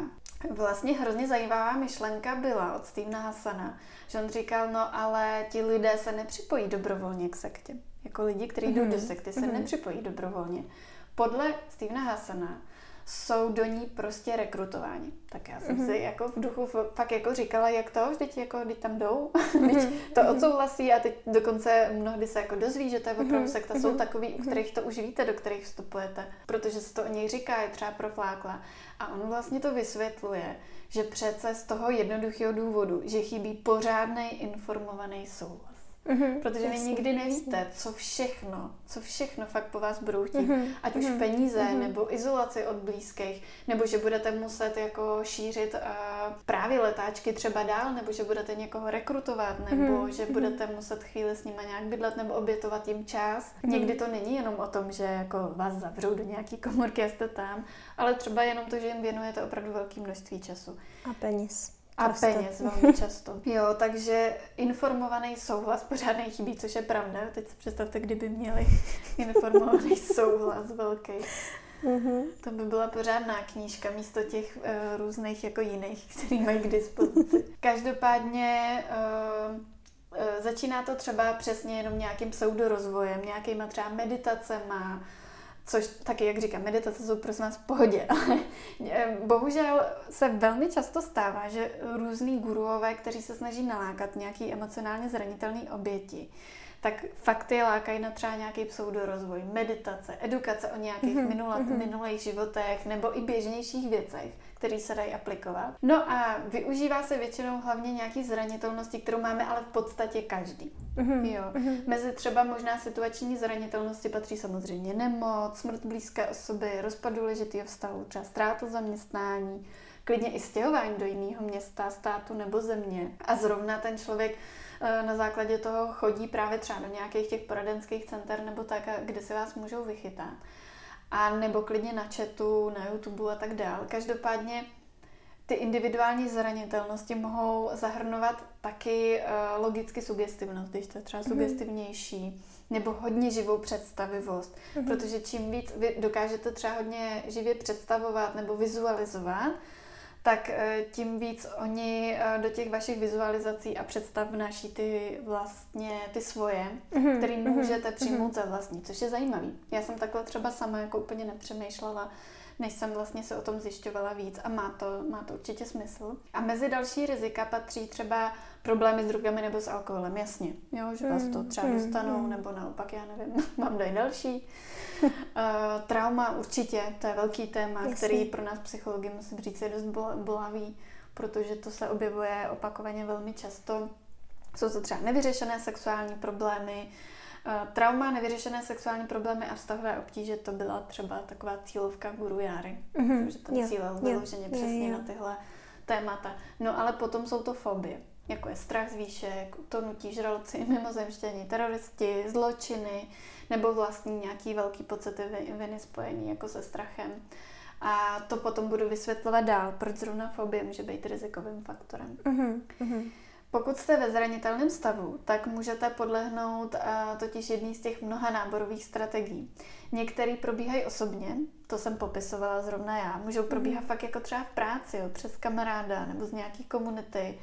vlastně hrozně zajímavá myšlenka byla od Stevena Hasana, že on říkal, no ale ti lidé se nepřipojí dobrovolně k sektě. Jako lidi, kteří mm-hmm. jdou do mhm. sekty, se mm-hmm. nepřipojí dobrovolně podle Stevena Hasana jsou do ní prostě rekrutováni. Tak já jsem mm-hmm. si jako v duchu fakt jako říkala, jak to, vždyť jako, když tam jdou, mm-hmm. to mhm. odsouhlasí a teď dokonce mnohdy se jako dozví, že to je opravdu mm-hmm. sekta. Jsou mhm. takový, u mhm. kterých to už víte, do kterých vstupujete, protože se to o něj říká, je třeba proflákla. A on vlastně to vysvětluje, že přece z toho jednoduchého důvodu, že chybí pořádný informovaný souhlas. Mm-hmm, protože jasný, vy nikdy nevíte, jasný. co všechno, co všechno fakt po vás budou chtít. Mm-hmm, Ať už mm-hmm, peníze, mm-hmm. nebo izolaci od blízkých, nebo že budete muset jako šířit uh, právě letáčky třeba dál, nebo že budete někoho rekrutovat, nebo mm-hmm, že mm-hmm. budete muset chvíli s nima nějak bydlet, nebo obětovat jim čas. Mm-hmm. Někdy to není jenom o tom, že jako vás zavřou do nějaký komorky a jste tam, ale třeba jenom to, že jim věnujete opravdu velké množství času. A peněz. A často. peněz velmi často. Jo, takže informovaný souhlas pořád chybí, což je pravda. Teď si představte, kdyby měli informovaný souhlas velký. Mm-hmm. To by byla pořádná knížka místo těch uh, různých jako jiných, který mají k dispozici. Každopádně uh, uh, začíná to třeba přesně jenom nějakým pseudorozvojem, nějakýma třeba meditacema, Což taky, jak říkám, meditace jsou prosím vás v pohodě, bohužel se velmi často stává, že různý guruové, kteří se snaží nalákat nějaký emocionálně zranitelný oběti, tak fakty lákají na třeba nějaký pseudorozvoj, meditace, edukace o nějakých mm-hmm. minula, minulých životech nebo i běžnějších věcech, které se dají aplikovat. No a využívá se většinou hlavně nějaký zranitelnosti, kterou máme ale v podstatě každý. Mm-hmm. Jo. Mm-hmm. Mezi třeba možná situační zranitelnosti patří samozřejmě nemoc, smrt blízké osoby, rozpad důležitého vztahu, třeba ztráta zaměstnání, klidně i stěhování do jiného města, státu nebo země. A zrovna ten člověk na základě toho chodí právě třeba do nějakých těch poradenských center nebo tak, kde se vás můžou vychytat. A nebo klidně na chatu, na YouTube a tak dál. Každopádně ty individuální zranitelnosti mohou zahrnovat taky uh, logicky sugestivnost, když to je třeba mm-hmm. sugestivnější, nebo hodně živou představivost, mm-hmm. protože čím víc vy dokážete třeba hodně živě představovat nebo vizualizovat, tak uh, tím víc oni uh, do těch vašich vizualizací a představ vnáší ty vlastně ty svoje, mm-hmm. které mhm. můžete přijmout mm-hmm. za vlastní, což je zajímavý. Já jsem takhle třeba sama jako úplně nepřemýšlela, než jsem vlastně se o tom zjišťovala víc a má to, má to určitě smysl. A mezi další rizika patří třeba problémy s drogami nebo s alkoholem, jasně, jo, že vás to hmm, třeba hmm, dostanou, mm. nebo naopak, já nevím, mám dají další. uh, trauma určitě, to je velký téma, jasně. který pro nás psychologi, musím říct, je dost bolavý, protože to se objevuje opakovaně velmi často. Jsou to třeba nevyřešené sexuální problémy, Eh, trauma, nevyřešené sexuální problémy a vztahové obtíže, to byla třeba taková cílovka Guru Jary, mm-hmm. že ten cílel vyloženě přesně jo, jo. na tyhle témata. No ale potom jsou to fobie, jako je strach z výšek, utonutí, žraloci, mimozemštění, teroristi, zločiny, nebo vlastní nějaký velký pocity viny spojení jako se strachem. A to potom budu vysvětlovat dál, proč zrovna fobie může být rizikovým faktorem. Mm-hmm. Pokud jste ve zranitelném stavu, tak můžete podlehnout uh, totiž jedný z těch mnoha náborových strategií. Některé probíhají osobně, to jsem popisovala zrovna já. Můžou probíhat mm. fakt jako třeba v práci, jo, přes kamaráda nebo z nějaké komunity,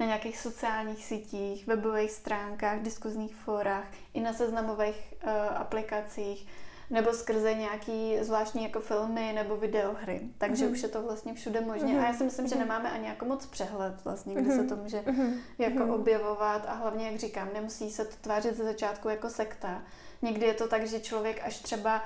na nějakých sociálních sítích, webových stránkách, diskuzních fórách, i na seznamových uh, aplikacích, nebo skrze nějaký zvláštní jako filmy nebo videohry. Takže mm-hmm. už je to vlastně všude možně. Mm-hmm. A já si myslím, že mhm. nemáme ani jako moc přehled vlastně, kde mm-hmm. se to může mm-hmm. jako mm-hmm. objevovat a hlavně, jak říkám, nemusí se to tvářit ze začátku jako sekta. Někdy je to tak, že člověk až třeba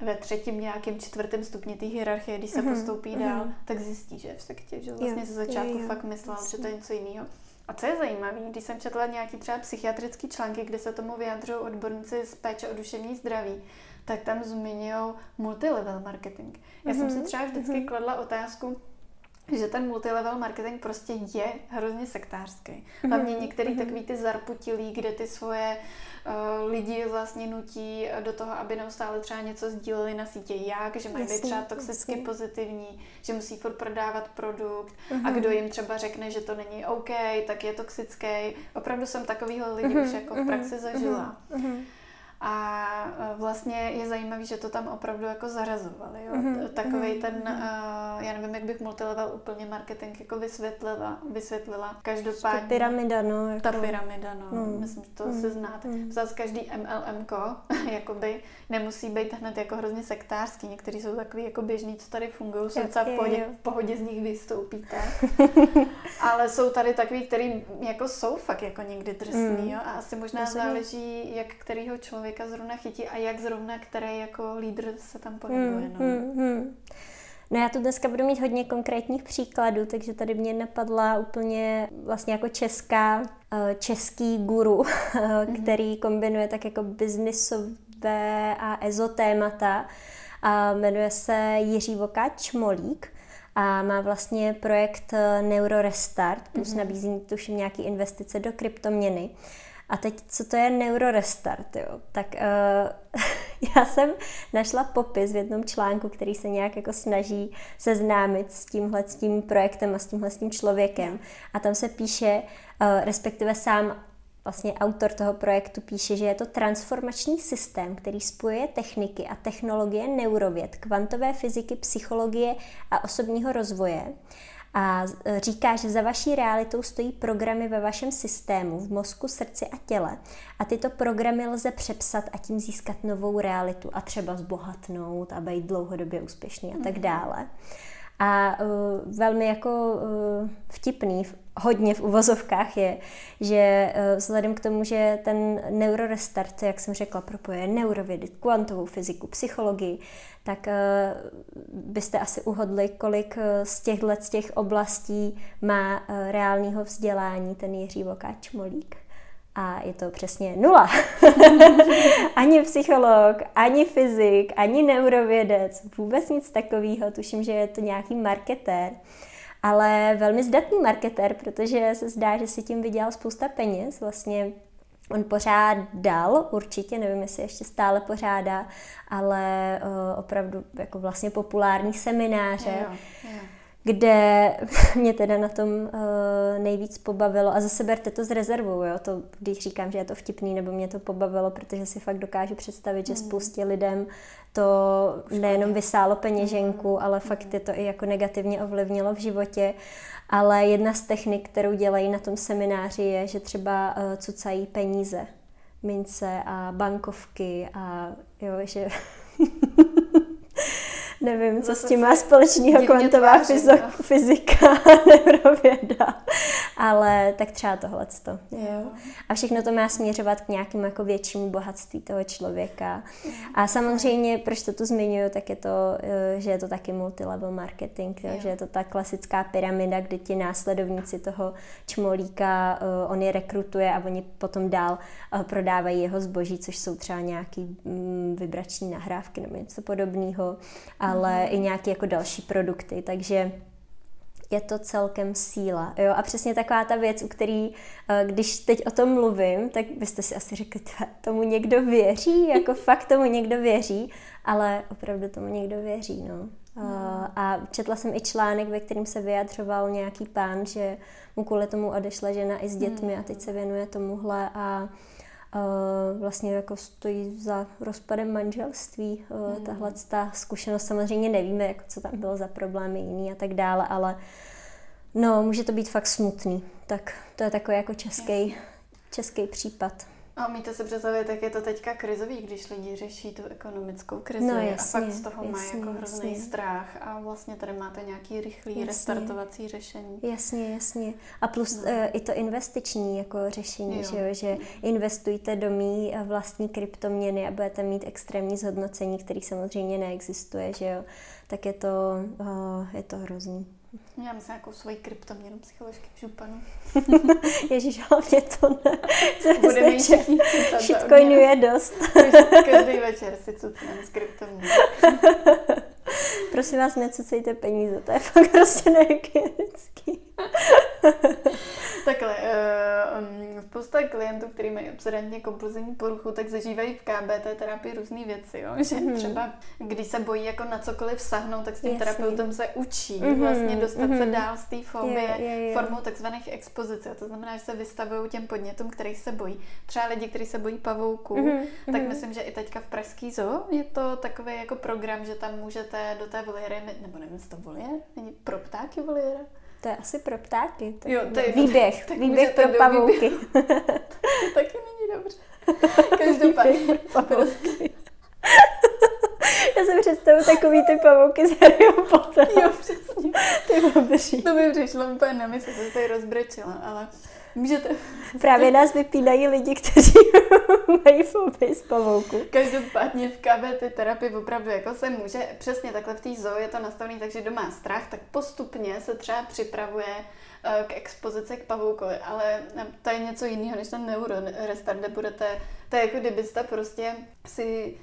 ve třetím nějakém čtvrtém stupni té hierarchie, když se mm-hmm. postoupí mm-hmm. dál, tak zjistí, že je v sektě, že vlastně jo, ze začátku jo, jo. fakt myslel, že to je něco jiného. A co je zajímavé, když jsem četla nějaký třeba psychiatrický články, kde se tomu vyjadřují odborníci z péče o duševní zdraví, tak tam zmiňují multilevel marketing. Já mm-hmm. jsem si mhm, třeba vždycky mm-hmm. kladla otázku, že ten multilevel marketing prostě je hrozně sektářský. Hlavně mm-hmm. některý mm-hmm. takový ty zarputilý, kde ty svoje uh, lidi vlastně nutí do toho, aby neustále třeba něco sdíleli na sítě, jak, že mají být třeba toxicky jasný. pozitivní, že musí furt prodávat produkt mm-hmm. a kdo jim třeba řekne, že to není OK, tak je toxický. Opravdu jsem takovýhle lidi mm-hmm. už jako v praxi zažila. Mm-hmm. A e, vlastně je zajímavý, že to tam opravdu jako zarazovali. Jo? Mm-hmm. Takový mm-hmm. ten, uh, já nevím, jak bych multilevel úplně marketing jako vysvětlila. vysvětlila. Každopádně. Ta pyramida, no. Jako... Ta pyramida, no. Mm. Myslím, že to mm. se znáte. Mm. Zase každý MLMko, jakoby, nemusí být hned jako hrozně sektářský. Někteří jsou takový jako běžní, co tady fungují, jsou docela v pohodě, v pohodě z nich vystoupíte. Ale jsou tady takový, který jako jsou fakt jako někdy drsný, mm. jo? A asi možná záleží, jak kterýho člověka člověka zrovna chytí a jak zrovna který jako lídr se tam pohybuje. Hmm, no. Hmm, hmm. No já tu dneska budu mít hodně konkrétních příkladů, takže tady mě napadla úplně vlastně jako česká, eh, český guru, hmm. který kombinuje tak jako biznisové a ezotémata a jmenuje se Jiří Vokáč Molík a má vlastně projekt eh, Neurorestart, plus mm-hmm. nabízí tuším nějaký investice do kryptoměny. A teď, co to je neurorestart, jo? Tak uh, já jsem našla popis v jednom článku, který se nějak jako snaží seznámit s tímhle s tím projektem a s tímhle s tím člověkem. A tam se píše, uh, respektive sám vlastně autor toho projektu píše, že je to transformační systém, který spojuje techniky a technologie neurověd, kvantové fyziky, psychologie a osobního rozvoje a e, říká, že za vaší realitou stojí programy ve vašem systému, v mozku, srdci a těle. A tyto programy lze přepsat a tím získat novou realitu a třeba zbohatnout a být dlouhodobě úspěšný a tak mhm. dále. A uh, velmi jako uh, vtipný, hodně v uvozovkách je, že uh, vzhledem k tomu, že ten neurorestart, jak jsem řekla, propoje neurovědy, kvantovou fyziku, psychologii, tak uh, byste asi uhodli, kolik uh, z těchto těch oblastí má uh, reálního vzdělání ten Jiří Vokáč Molík. A je to přesně nula. ani psycholog, ani fyzik, ani neurovědec, vůbec nic takového. Tuším, že je to nějaký marketér. Ale velmi zdatný marketér, protože se zdá, že si tím vydělal spousta peněz. Vlastně On pořádal, určitě, nevím, jestli ještě stále pořádá, ale uh, opravdu jako vlastně populární semináře. Jo, jo kde mě teda na tom uh, nejvíc pobavilo. A zase berte to s rezervou, jo? To, když říkám, že je to vtipný, nebo mě to pobavilo, protože si fakt dokážu představit, že hmm. spoustě lidem to nejenom vysálo peněženku, hmm. ale fakt je to i jako negativně ovlivnilo v životě. Ale jedna z technik, kterou dělají na tom semináři, je, že třeba uh, cucají peníze, mince a bankovky a jo, že Nevím, co s tím má společného kvantová no. fyzika, neurověda. Ale tak třeba tohle. A všechno to má směřovat k nějakému jako většímu bohatství toho člověka. A samozřejmě, proč to tu zmiňuji, tak je to, eh, že je to taky multilevel marketing, jo? že je to ta klasická pyramida, kde ti následovníci toho čmolíka, eh, on je rekrutuje a oni potom dál eh, prodávají jeho zboží, což jsou třeba nějaký mm, vibrační nahrávky nebo něco podobného. A ale i nějaké jako další produkty, takže je to celkem síla. Jo? A přesně taková ta věc, u který, eh, když teď o tom mluvím, tak byste si asi řekli, tomu někdo věří, jako fakt tomu někdo věří, ale opravdu tomu někdo věří. No. Mm. A četla jsem i článek, ve kterém se vyjadřoval nějaký pán, že mu kvůli tomu odešla žena i s dětmi a teď se věnuje tomuhle a vlastně jako stojí za rozpadem manželství. Hmm. Tahle ta zkušenost samozřejmě nevíme, jako co tam bylo za problémy jiný a tak dále, ale no, může to být fakt smutný. Tak to je takový jako český, český případ. A umíte si představit, jak je to teďka krizový, když lidi řeší tu ekonomickou krizi No, a jasně, fakt z toho mají jasně, jako hrozný jasně. strach a vlastně tady máte nějaký rychlý Jasně. restartovací řešení. Jasně, jasně. A plus No. no. i to investiční jako řešení, Jo. že, jo? že investujte do mý eh, vlastní kryptoměny a budete mít extrémní zhodnocení, který samozřejmě neexistuje, že jo. Tak je to, uh, je to hrozný. Já myslím nějakou svoji kryptoměnu psycholožky v županu. Ježíš, hlavně to ne. Budeme jí všichni Shitcoinů odměnu. je dost. Každý, večer si cucneme s kryptoměnou. Prosím vás, necucejte peníze, to je fakt prostě nehygienický. Takhle, uh, um, spousta klientů, kteří mají obsedantně kompulzivní poruchu, tak zažívají v KBT terapii různé věci, jo? že Mhm. třeba když se bojí jako na cokoliv sahnout, tak s tím Jasně. terapeutem se učí Mhm, vlastně dostat se mhm. dál z té fobie Jo, jo, jo. formou takzvaných expozic. jo. To znamená, že se vystavují těm podnětům, kterých se bojí. Třeba lidi, kteří se bojí pavouků, Mhm, tak mhm. myslím, že i teďka v Pražský zoo je to takový jako program, že tam můžete do té voliéry, nebo nevím, jestli to voliér, není pro ptáky voliéra? To je asi pro ptáky. Tak Jo, to je- výběh. tak výběh pro pavouky. To taky není dobře. Každopádně. pavouky. Já si představu takový ty pavouky z Harryho Pottera. Jo, přesně. Ty obří. To mi přišlo úplně na mysl, že se tady rozbrečila, ale můžete... Právě nás vypínají lidi, kteří mají fobii z pavouku. Každopádně v KBT terapii opravdu jako se může, přesně takhle v té zoo je to nastavené, takže kdo má strach, tak postupně se třeba připravuje eh, k expozici k pavoukovi, ale eh, to je něco jiného než ten neurorestart, kde budete, to je jako kdybyste prostě si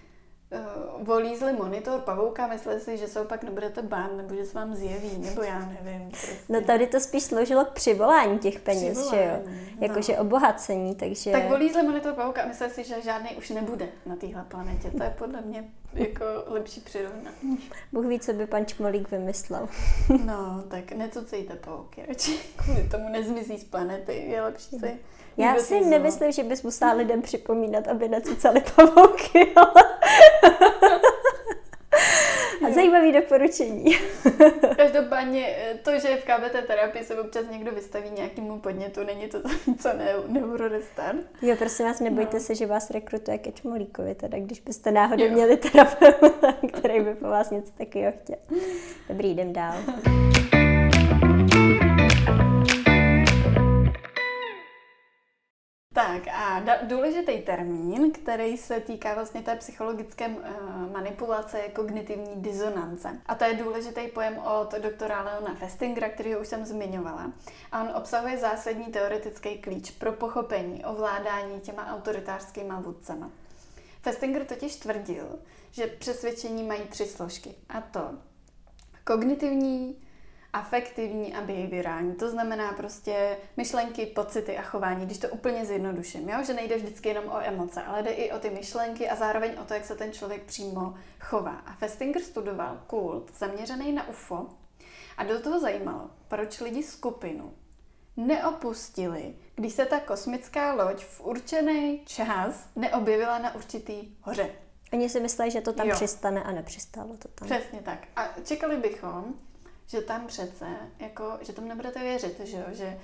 uh, volízli monitor pavouka, mysleli si, že se opak nebudete bát, nebo že se vám zjeví, nebo já nevím. Prostě. No tady to spíš sloužilo k přivolání těch peněz, že jo? Přivolání, Jakože no. obohacení, takže... Tak volízli monitor pavouka a mysleli si, že žádný už nebude na téhle planetě. To je podle mě jako lepší přirovnání. Bůh ví, co by pan Čmolík vymyslel. No, tak necucejte pavouky, kvůli tomu nezmizí z planety. Je lepší si Já si nemyslím, že bys musela lidem připomínat, aby necucali pavouky, ale... A zajímavý doporučení. Každopádně eh, to, že v KBT terapii se občas někdo vystaví nějakému podnětu, není to co ne, neurorestart. Jo, prosím vás, nebojte No. se, že vás rekrutuje ke Čmolíkovi, teda když byste náhodou Jo. měli terapeuta, který by po vás něco takového chtěl. Dobrý, jdem dál. Tak a důležitý termín, který se týká vlastně té psychologické uh, manipulace, je kognitivní disonance. A to je důležitý pojem od doktora Leona Festingera, který už jsem zmiňovala. A on obsahuje zásadní teoretický klíč pro pochopení ovládání těma autoritářskýma vůdcema. Festinger totiž tvrdil, že přesvědčení mají tři složky. A to kognitivní, afektivní a behaviorální. To znamená prostě myšlenky, pocity a chování, když to úplně zjednoduším, jo? že nejde vždycky jenom o emoce, ale jde i o ty myšlenky a zároveň o to, jak se ten člověk přímo chová. A Festinger studoval kult zaměřený na UFO a do toho zajímalo, proč lidi skupinu neopustili, když se ta kosmická loď v určený čas neobjevila na určitý hoře. Oni si mysleli, že to tam Jo. přistane a nepřistálo to tam. Přesně tak. A čekali bychom, že tam přece, jako, že tomu nebudete věřit, že jo, že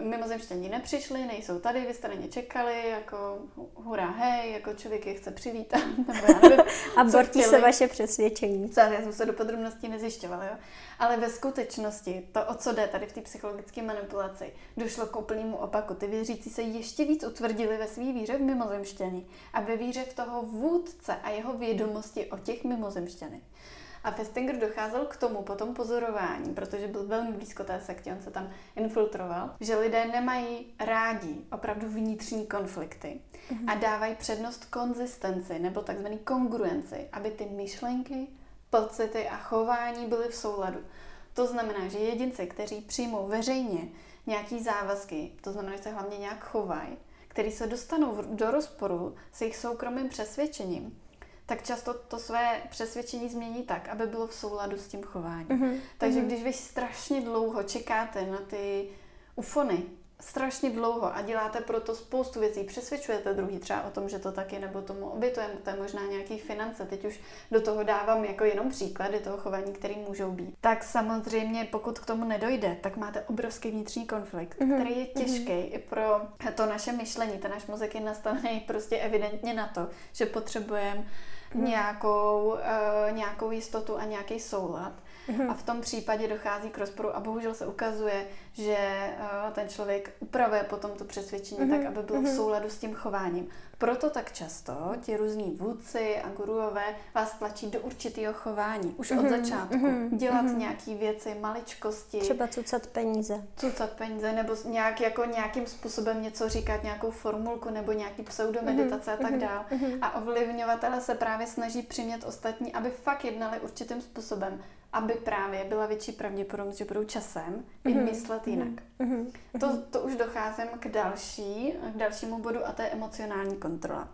mimozemštění nepřišli, nejsou tady, vy jste na ně čekali, jako hurá, hej, jako člověk je chce přivítat, nebo já nevím, A bortí se vaše přesvědčení. Co, já jsem se do podrobností nezjišťovala, jo. Ale ve skutečnosti, to, o co jde tady v té psychologické manipulaci, došlo k úplnému opaku. Ty věřící se ještě víc utvrdili ve své víře v mimozemštění a ve víře v toho vůdce a jeho vědomosti o těch mimozemštěných. A Festinger docházel k tomu po tom pozorování, protože byl velmi blízko té sektě, on se tam infiltroval, že lidé nemají rádi opravdu vnitřní konflikty a dávají přednost konzistenci nebo takzvaný kongruenci, aby ty myšlenky, pocity a chování byly v souladu. To znamená, že jedinci, kteří přijmou veřejně nějaký závazky, to znamená, že se hlavně nějak chovají, který se dostanou do rozporu s jejich soukromým přesvědčením, tak často to své přesvědčení změní tak, aby bylo v souladu s tím chováním. Mhm. Takže když vy strašně dlouho čekáte na ty ufony strašně dlouho a děláte proto spoustu věcí, přesvědčujete druhý třeba o tom, že to tak je, nebo tomu obětujeme, to je možná nějaký finance, teď už do toho dávám jako jenom příklady toho chování, který můžou být. Tak samozřejmě, pokud k tomu nedojde, tak máte obrovský vnitřní konflikt, mm-hmm. který je těžký mm-hmm. i pro to naše myšlení. Ten náš mozek je nastavený prostě evidentně na to, že potřebujeme mm-hmm. nějakou, uh, nějakou jistotu a nějaký soulad. Mm-hmm. A v tom případě dochází k rozporu a bohužel se ukazuje, že uh, ten člověk upravuje potom to přesvědčení mm-hmm. tak, aby bylo v souladu s tím chováním. Proto tak často ti různí vůdci a guruové vás tlačí do určitého chování. Už od mhm. začátku. Dělat nějaké věci, maličkosti. Třeba cucat peníze. Cucat peníze, nebo nějak, jako nějakým způsobem něco říkat, nějakou formulku, nebo nějaký pseudomeditace a tak dále. Mm-hmm. A ovlivňovatele se právě snaží přimět ostatní, aby fakt jednali určitým způsobem aby právě byla větší pravděpodobnost, že budou časem mm-hmm. i myslet jinak. Mm-hmm. To, to už docházím k další, k dalšímu bodu a to je emocionální kontrola.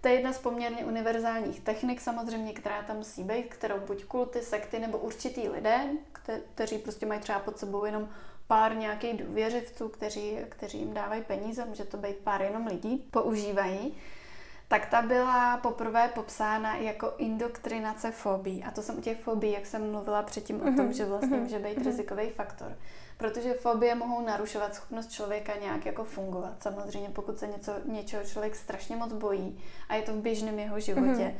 To je jedna z poměrně univerzálních technik samozřejmě, která tam musí být, kterou buď kulty, sekty nebo určitý lidé, kte- kteří prostě mají třeba pod sebou jenom pár nějakých důvěřivců, kteří, kteří jim dávají peníze, může to být pár jenom lidí, používají tak ta byla poprvé popsána jako indoktrinace fobí. A to jsem u těch fobí, jak jsem mluvila předtím o tom, mhm, že vlastně mm-hmm. může být mm-hmm. rizikový faktor. Protože fobie mohou narušovat schopnost člověka nějak jako fungovat. Samozřejmě, pokud se něco, něčeho člověk strašně moc bojí a je to v běžném jeho životě,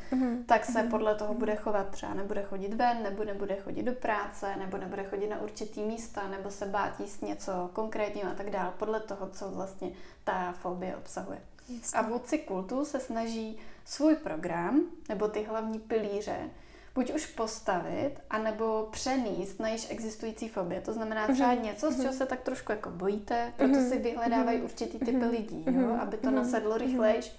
tak se podle toho bude chovat. Třeba nebude chodit ven, nebo nebude chodit do práce, nebo nebude chodit na určitý místa, nebo se bát jíst něco konkrétního a tak dále. Podle toho, co vlastně ta fobie obsahuje. Jasně. A vůdci kultu se snaží svůj program nebo ty hlavní pilíře buď už postavit, anebo přenést na již existující fobie. To znamená třeba mm-hmm. něco, z čeho mhm. se tak trošku jako bojíte, proto mm-hmm. si vyhledávají mm-hmm. určitý typy lidí, jo, aby to nasedlo rychlejš.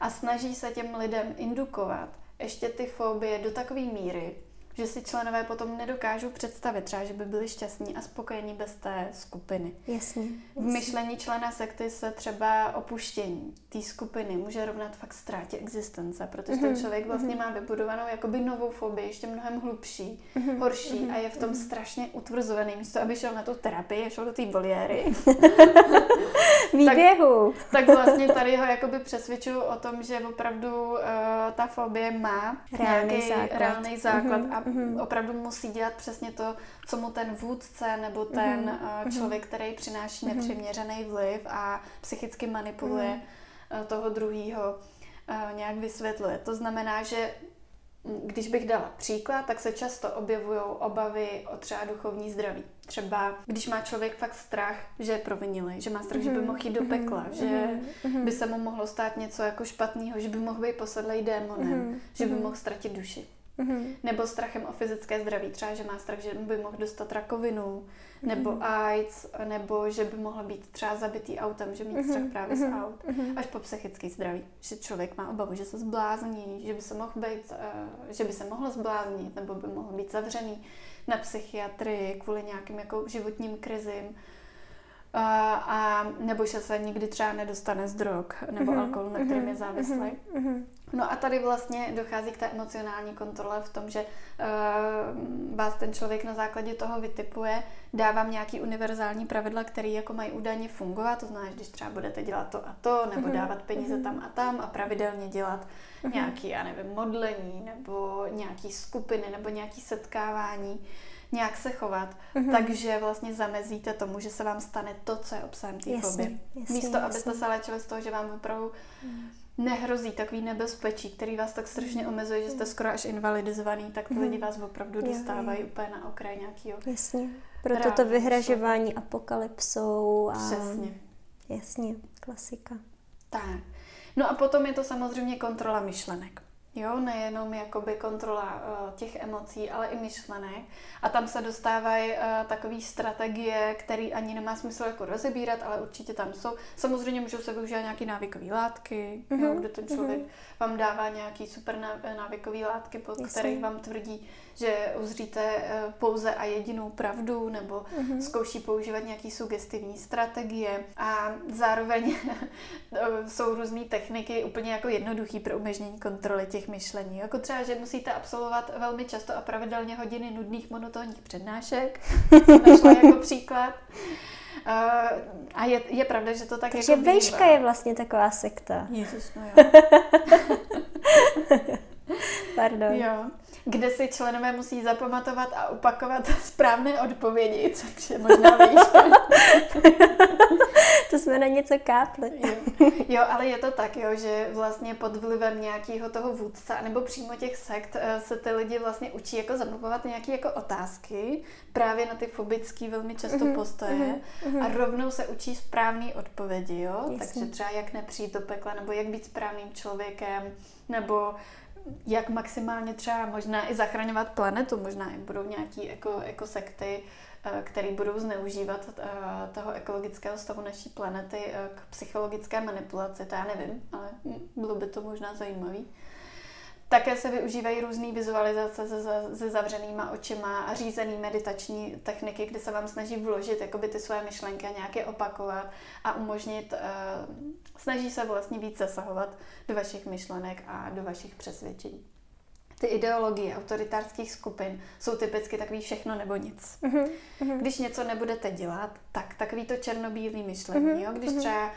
A snaží se těm lidem indukovat ještě ty fobie do takové míry, že si členové potom nedokážou představit třeba, že by byli šťastní a spokojení bez té skupiny. Jasně. V myšlení člena sekty se třeba opuštění té skupiny může rovnat fakt ztrátě existence, protože mm-hmm. ten mhm, člověk vlastně mm-hmm. má vybudovanou jakoby novou fobii, ještě mnohem hlubší, mm-hmm. horší mm-hmm. a je v tom mm-hmm. strašně utvrzovaný. Místo, aby šel na tu terapii, šel do té boliéry. Výběhu. tak, tak vlastně tady ho jakoby přesvědčuju o tom, že opravdu uh, ta fobie má reálný nějaký základ, reálný základ mm-hmm. a mm-hmm. opravdu musí dělat přesně to, co mu ten vůdce nebo ten mm-hmm. člověk, který přináší mm-hmm. nepřiměřený vliv a psychicky manipuluje mm-hmm. toho druhého, uh, nějak vysvětluje. To znamená, že když bych dala příklad, tak se často objevují obavy o třeba duchovní zdraví. Třeba když má člověk fakt strach, že je provinilý, že má strach, mm-hmm. že by mhm. mohl jít do mhm. pekla, mm-hmm. že mm-hmm. by se mu mohlo stát něco jako špatného, že by mohl být posedlej démonem, mm-hmm. že by mohl ztratit duši. Mm-hmm. Nebo strachem o fyzické zdraví, třeba, že má strach, že by mohl dostat rakovinu, mm-hmm. nebo AIDS, nebo že by mohl být třeba zabitý autem, že mít mm-hmm. strach právě mm-hmm. z aut, mm-hmm. až po psychické zdraví. Že člověk má obavu, že se zblázní, že by se mohl být, uh, že by se mohl zbláznit, nebo by mohl být zavřený na psychiatrii kvůli nějakým jako životním krizím a nebo že se nikdy třeba nedostane z drog nebo mm-hmm. alkoholu, na kterým je mhm. závislý. Mm-hmm. No a tady vlastně dochází k té emocionální kontrole v tom, že uh, vás ten člověk na základě toho vytipuje, dávám nějaký univerzální pravidla, které jako mají údajně fungovat, to znamená, že když třeba budete dělat to a to, nebo mm-hmm. dávat peníze tam a tam a pravidelně dělat nějaký, já nevím, modlení, nebo nějaký skupiny, nebo nějaký setkávání, nějak se chovat, mm-hmm. takže vlastně zamezíte tomu, že se vám stane to, co je obsahem té fobie. Místo, abyste se léčili z toho, že vám opravdu mm. nehrozí takový nebezpečí, který vás tak strašně mhm. omezuje, že jste skoro až invalidizovaný, tak ty lidi vás opravdu dostávají jo, úplně na okraj nějakého. Jasně. Proto to vyhražování apokalypsou. A... Přesně. Jasně, klasika. Tak. No a potom je to samozřejmě kontrola myšlenek. Jo, nejenom jakoby kontrola uh, těch emocí, ale i myšlenek. A tam se dostávají uh, takové strategie, které ani nemá smysl jako rozebírat, ale určitě tam jsou. Samozřejmě můžou se využívat nějaké návykové látky, mm-hmm. jo, mhm, kde ten člověk mm-hmm. vám dává nějaký super návykové látky, pod kterých vám tvrdí, že uzříte eh, pouze a jedinou pravdu, nebo mm-hmm. zkouší používat nějaký sugestivní strategie a zároveň eh, jsou různé techniky úplně jako jednoduchý pro umožnění kontroly těch myšlení. Jako třeba, že musíte absolvovat velmi často a pravidelně hodiny nudných monotónních přednášek, jsem našla jako příklad a je, je pravda, že to tak Takže jako vejška je vlastně taková sekta. Ježiš, no jo. Pardon. Jo. Kde si členové musí zapamatovat a opakovat správné odpovědi, což je možná vejška. to jsme na něco kápli. jo. jo, ale je to tak, jo, že vlastně pod vlivem nějakého toho vůdce, nebo přímo těch sekt eh, se ty lidi vlastně učí jako zapakovat nějaké jako otázky, právě na ty fobické velmi často mm-hmm, postoje mm-hmm. a rovnou se učí správné odpovědi, jo? Jasně. Takže třeba jak nepřijít do pekla, nebo jak být správným člověkem, nebo jak maximálně třeba možná i zachraňovat planetu, možná i budou nějaký eko, ekosekty, eh, které budou zneužívat eh, toho ekologického stavu naší planety eh, k psychologické manipulaci, to já nevím, ale bylo by to možná zajímavé. Také se využívají různé vizualizace se, se zavřenýma očima a řízený meditační techniky, kde se vám snaží vložit jakoby ty své myšlenky a nějaké opakovat a umožnit, uh, snaží se vlastně víc zasahovat do vašich myšlenek a do vašich přesvědčení. Ty ideologie autoritářských skupin jsou typicky takový všechno nebo nic. Uh-huh. Když něco nebudete dělat, tak takový to černobílý myšlení. Uh-huh. Jo? Když třeba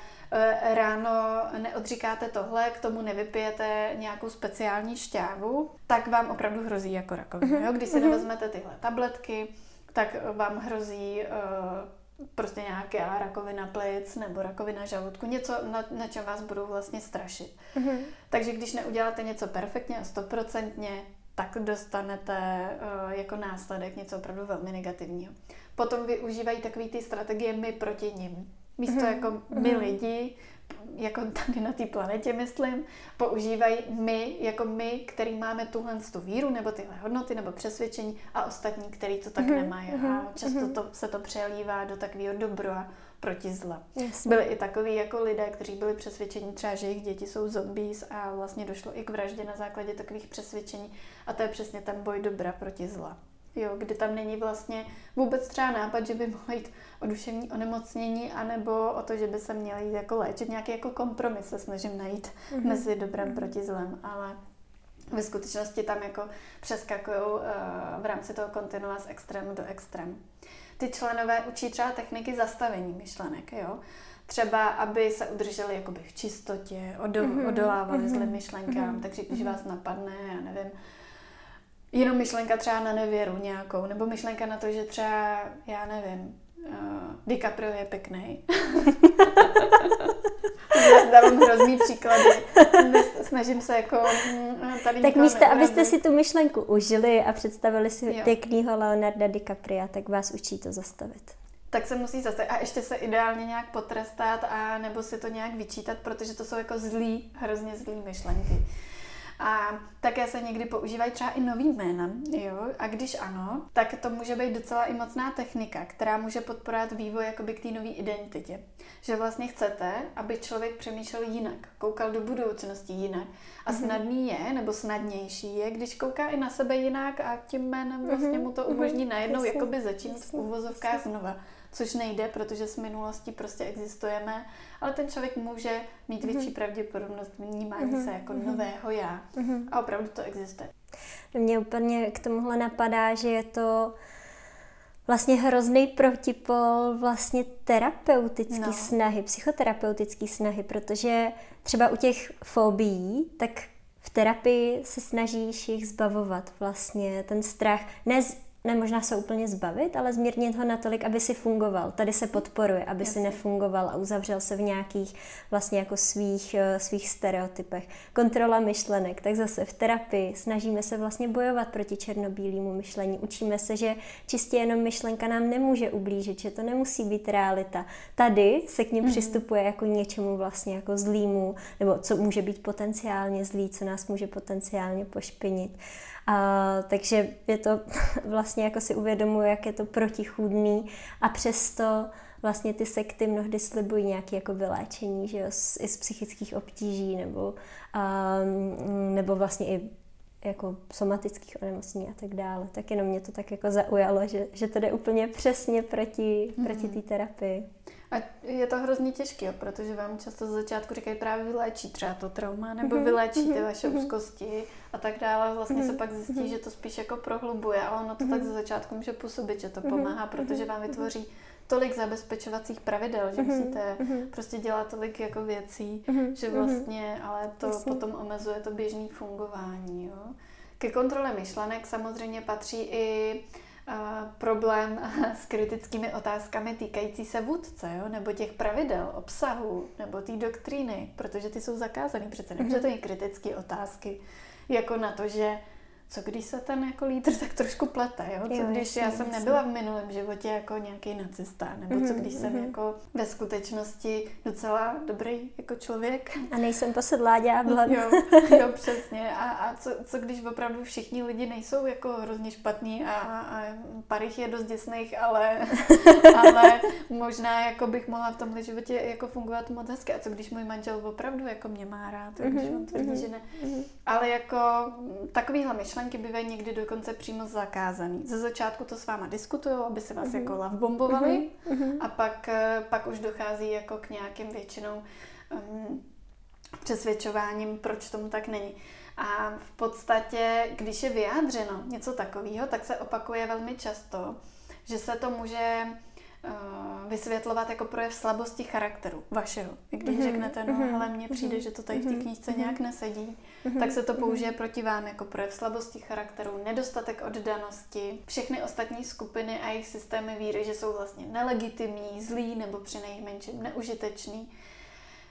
ráno neodříkáte tohle, k tomu nevypijete nějakou speciální šťávu, tak vám opravdu hrozí jako rakovina. Mhm, jo? Když si mhm. nevezmete tyhle tabletky, tak vám hrozí uh, prostě nějaká rakovina plic nebo rakovina žaludku, něco, na, na čem vás budou vlastně strašit. Mm-hmm. Takže když neuděláte něco perfektně a stoprocentně, tak dostanete uh, jako následek něco opravdu velmi negativního. Potom využívají takové ty strategie my proti nim. Místo mm-hmm. jako my mm-hmm. lidi, jako tady na té planetě, myslím, používají my, jako my, který máme tuhle tu víru, nebo tyhle hodnoty, nebo přesvědčení a ostatní, který to tak mm-hmm. nemají. A mhm, často mm-hmm. to, se to přelívá do takového dobra proti zla. Jasně. Byli i takový jako lidé, kteří byli přesvědčeni třeba, že jejich děti jsou zombies a vlastně došlo i k vraždě na základě takových přesvědčení. A to je přesně ten boj dobra proti zla jo, kdy tam není vlastně vůbec třeba nápad, že by mohlo jít o duševní onemocnění, anebo o to, že by se měli jít jako léčit. Nějaký jako kompromis se snažím najít mm-hmm. mezi dobrem proti zlem, ale ve skutečnosti tam jako přeskakují uh, v rámci toho kontinua z extrému do extrému. Ty členové učí třeba techniky zastavení myšlenek, jo. Třeba, aby se udrželi jakoby v čistotě, odol, mm-hmm. odolávali mm-hmm. zlým myšlenkám, mm-hmm. takže když vás napadne, já nevím, jenom myšlenka třeba na nevěru nějakou, nebo myšlenka na to, že třeba, já nevím, uh, DiCaprio je pěkný. Dávám hrozný příklady. Snažím se jako mm, tady Tak místo, abyste si tu myšlenku užili a představili si jo. pěknýho Leonarda DiCapria, tak vás učí to zastavit. Tak se musí zastavit a ještě se ideálně nějak potrestat a nebo si to nějak vyčítat, protože to jsou jako zlý, hrozně zlý myšlenky. A také se někdy používají třeba i nový jména, jo? A když ano, tak to může být docela i mocná technika, která může podporovat vývoj jakoby k té nové identitě. Že vlastně chcete, aby člověk přemýšlel jinak, koukal do budoucnosti jinak. A mhm. snadný je, nebo snadnější je, když kouká i na sebe jinak a tím jménem vlastně mhm. mu to umožní mhm. najednou jakoby začít v úvozovkách znova což nejde, protože z minulosti prostě existujeme, ale ten člověk může mít mm-hmm. větší pravděpodobnost vnímání mm-hmm. se jako mm-hmm. nového já. Mm-hmm. A opravdu to existuje. Mně úplně k tomuhle napadá, že je to vlastně hrozný protipol vlastně terapeutické no. snahy, psychoterapeutické snahy, protože třeba u těch fobií, tak v terapii se snažíš jich zbavovat vlastně ten strach, ne ne možná se úplně zbavit, ale zmírnit ho natolik, aby si fungoval. Tady se podporuje, aby Jasně. si nefungoval a uzavřel se v nějakých vlastně jako svých, eh, svých stereotypech. Kontrola myšlenek, tak zase v terapii snažíme se vlastně bojovat proti černobílému myšlení. Učíme se, že čistě jenom myšlenka nám nemůže ublížit, že to nemusí být realita. Tady se k ním mm-hmm. přistupuje jako něčemu vlastně jako zlýmu, nebo co může být potenciálně zlý, co nás může potenciálně pošpinit. A, takže je to vlastně jako si uvědomuji, jak je to protichůdný a přesto vlastně ty sekty mnohdy slibují nějaké jako vyléčení, že jo, z, i z psychických obtíží nebo, a, nebo vlastně i jako somatických onemocnění a tak dále. Tak jenom mě to tak jako zaujalo, že, že to jde úplně přesně proti, mm. proti té terapii. A je to hrozně těžké, protože vám často z začátku říkají právě vyléčí třeba to trauma, nebo mm-hmm. vyléčí ty mhm, vaše mm-hmm. úzkosti a tak dále. Vlastně mm-hmm. se pak zjistí, mm-hmm. že to spíš jako prohlubuje, ale ono to mm-hmm. tak ze začátku může působit, že to pomáhá, protože vám vytvoří tolik zabezpečovacích pravidel, že musíte mm-hmm. prostě dělat tolik jako věcí, mm-hmm. že vlastně, ale to Jasně. potom omezuje to běžné fungování. Jo? Ke kontrole myšlenek samozřejmě patří i problém s kritickými otázkami týkající se vůdce, jo? nebo těch pravidel, obsahu, nebo té doktríny, protože ty jsou zakázané. Přece nemůžete mít kritické otázky, jako na to, že co když se ten jako lídr tak trošku plete, jo? Co jo, když jasný, já jsem jasný. nebyla v minulém životě jako nějaký nacista, nebo mm-hmm, co mhm, když mm-hmm. jsem mhm. jako ve skutečnosti docela dobrý jako člověk. A nejsem posedlá ďáblem. Jo, jo, přesně. A, a co, co když opravdu všichni lidi nejsou jako hrozně špatní a, a pár jich je dost děsných, ale, ale možná jako bych mohla v tomhle životě jako fungovat moc hezky. A co když můj manžel opravdu jako mě má rád, mm-hmm, když on tvrdí, mm-hmm. že ne. Mm-hmm. Ale jako takovýhle myšlenky myšlenky bývají někdy dokonce přímo zakázaný. Ze začátku to s váma diskutují, aby se vás mm-hmm. jako lavbombovali mm-hmm. a pak, eh, pak už dochází jako k nějakým většinou um, přesvědčováním, proč tomu tak není. A v podstatě, když je vyjádřeno něco takového, tak se opakuje velmi často, že se to může uh, vysvětlovat jako projev slabosti charakteru vašeho. Když mm-hmm. řeknete, no mm-hmm. ale mně přijde, že to tady v té mhm. knížce mm-hmm. nějak nesedí, mm-hmm. tak se to použije mm-hmm. proti vám jako projev slabosti charakteru, nedostatek oddanosti, všechny ostatní skupiny a jejich systémy víry, že jsou vlastně nelegitimní, zlí nebo při nejmenším neužitečný.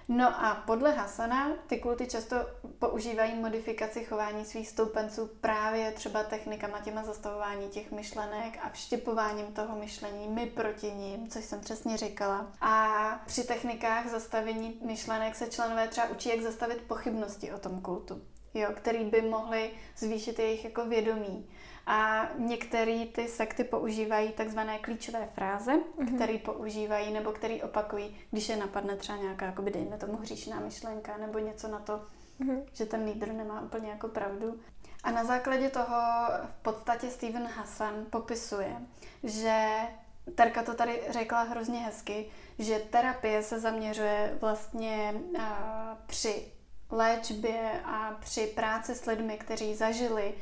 No a podle Hasana ty kulty často používají modifikaci chování svých stoupenců právě třeba technikama těma zastavování těch myšlenek a vštěpováním toho myšlení my proti ním, což jsem přesně říkala. A při technikách zastavení myšlenek se členové třeba učí, jak zastavit pochybnosti o tom kultu, jo, který by mohly zvýšit jejich jako vědomí. A některé ty sekty používají takzvané klíčové fráze, mm-hmm. které používají nebo které opakují, když je napadne třeba nějaká, jakoby dejme tomu hříšná myšlenka nebo něco na to, mm-hmm. že ten lídr nemá úplně jako pravdu. A na základě toho v podstatě Steven Hassan popisuje, že Terka to tady řekla hrozně hezky, že terapie se zaměřuje vlastně uh, při léčbě a při práci s lidmi, kteří zažili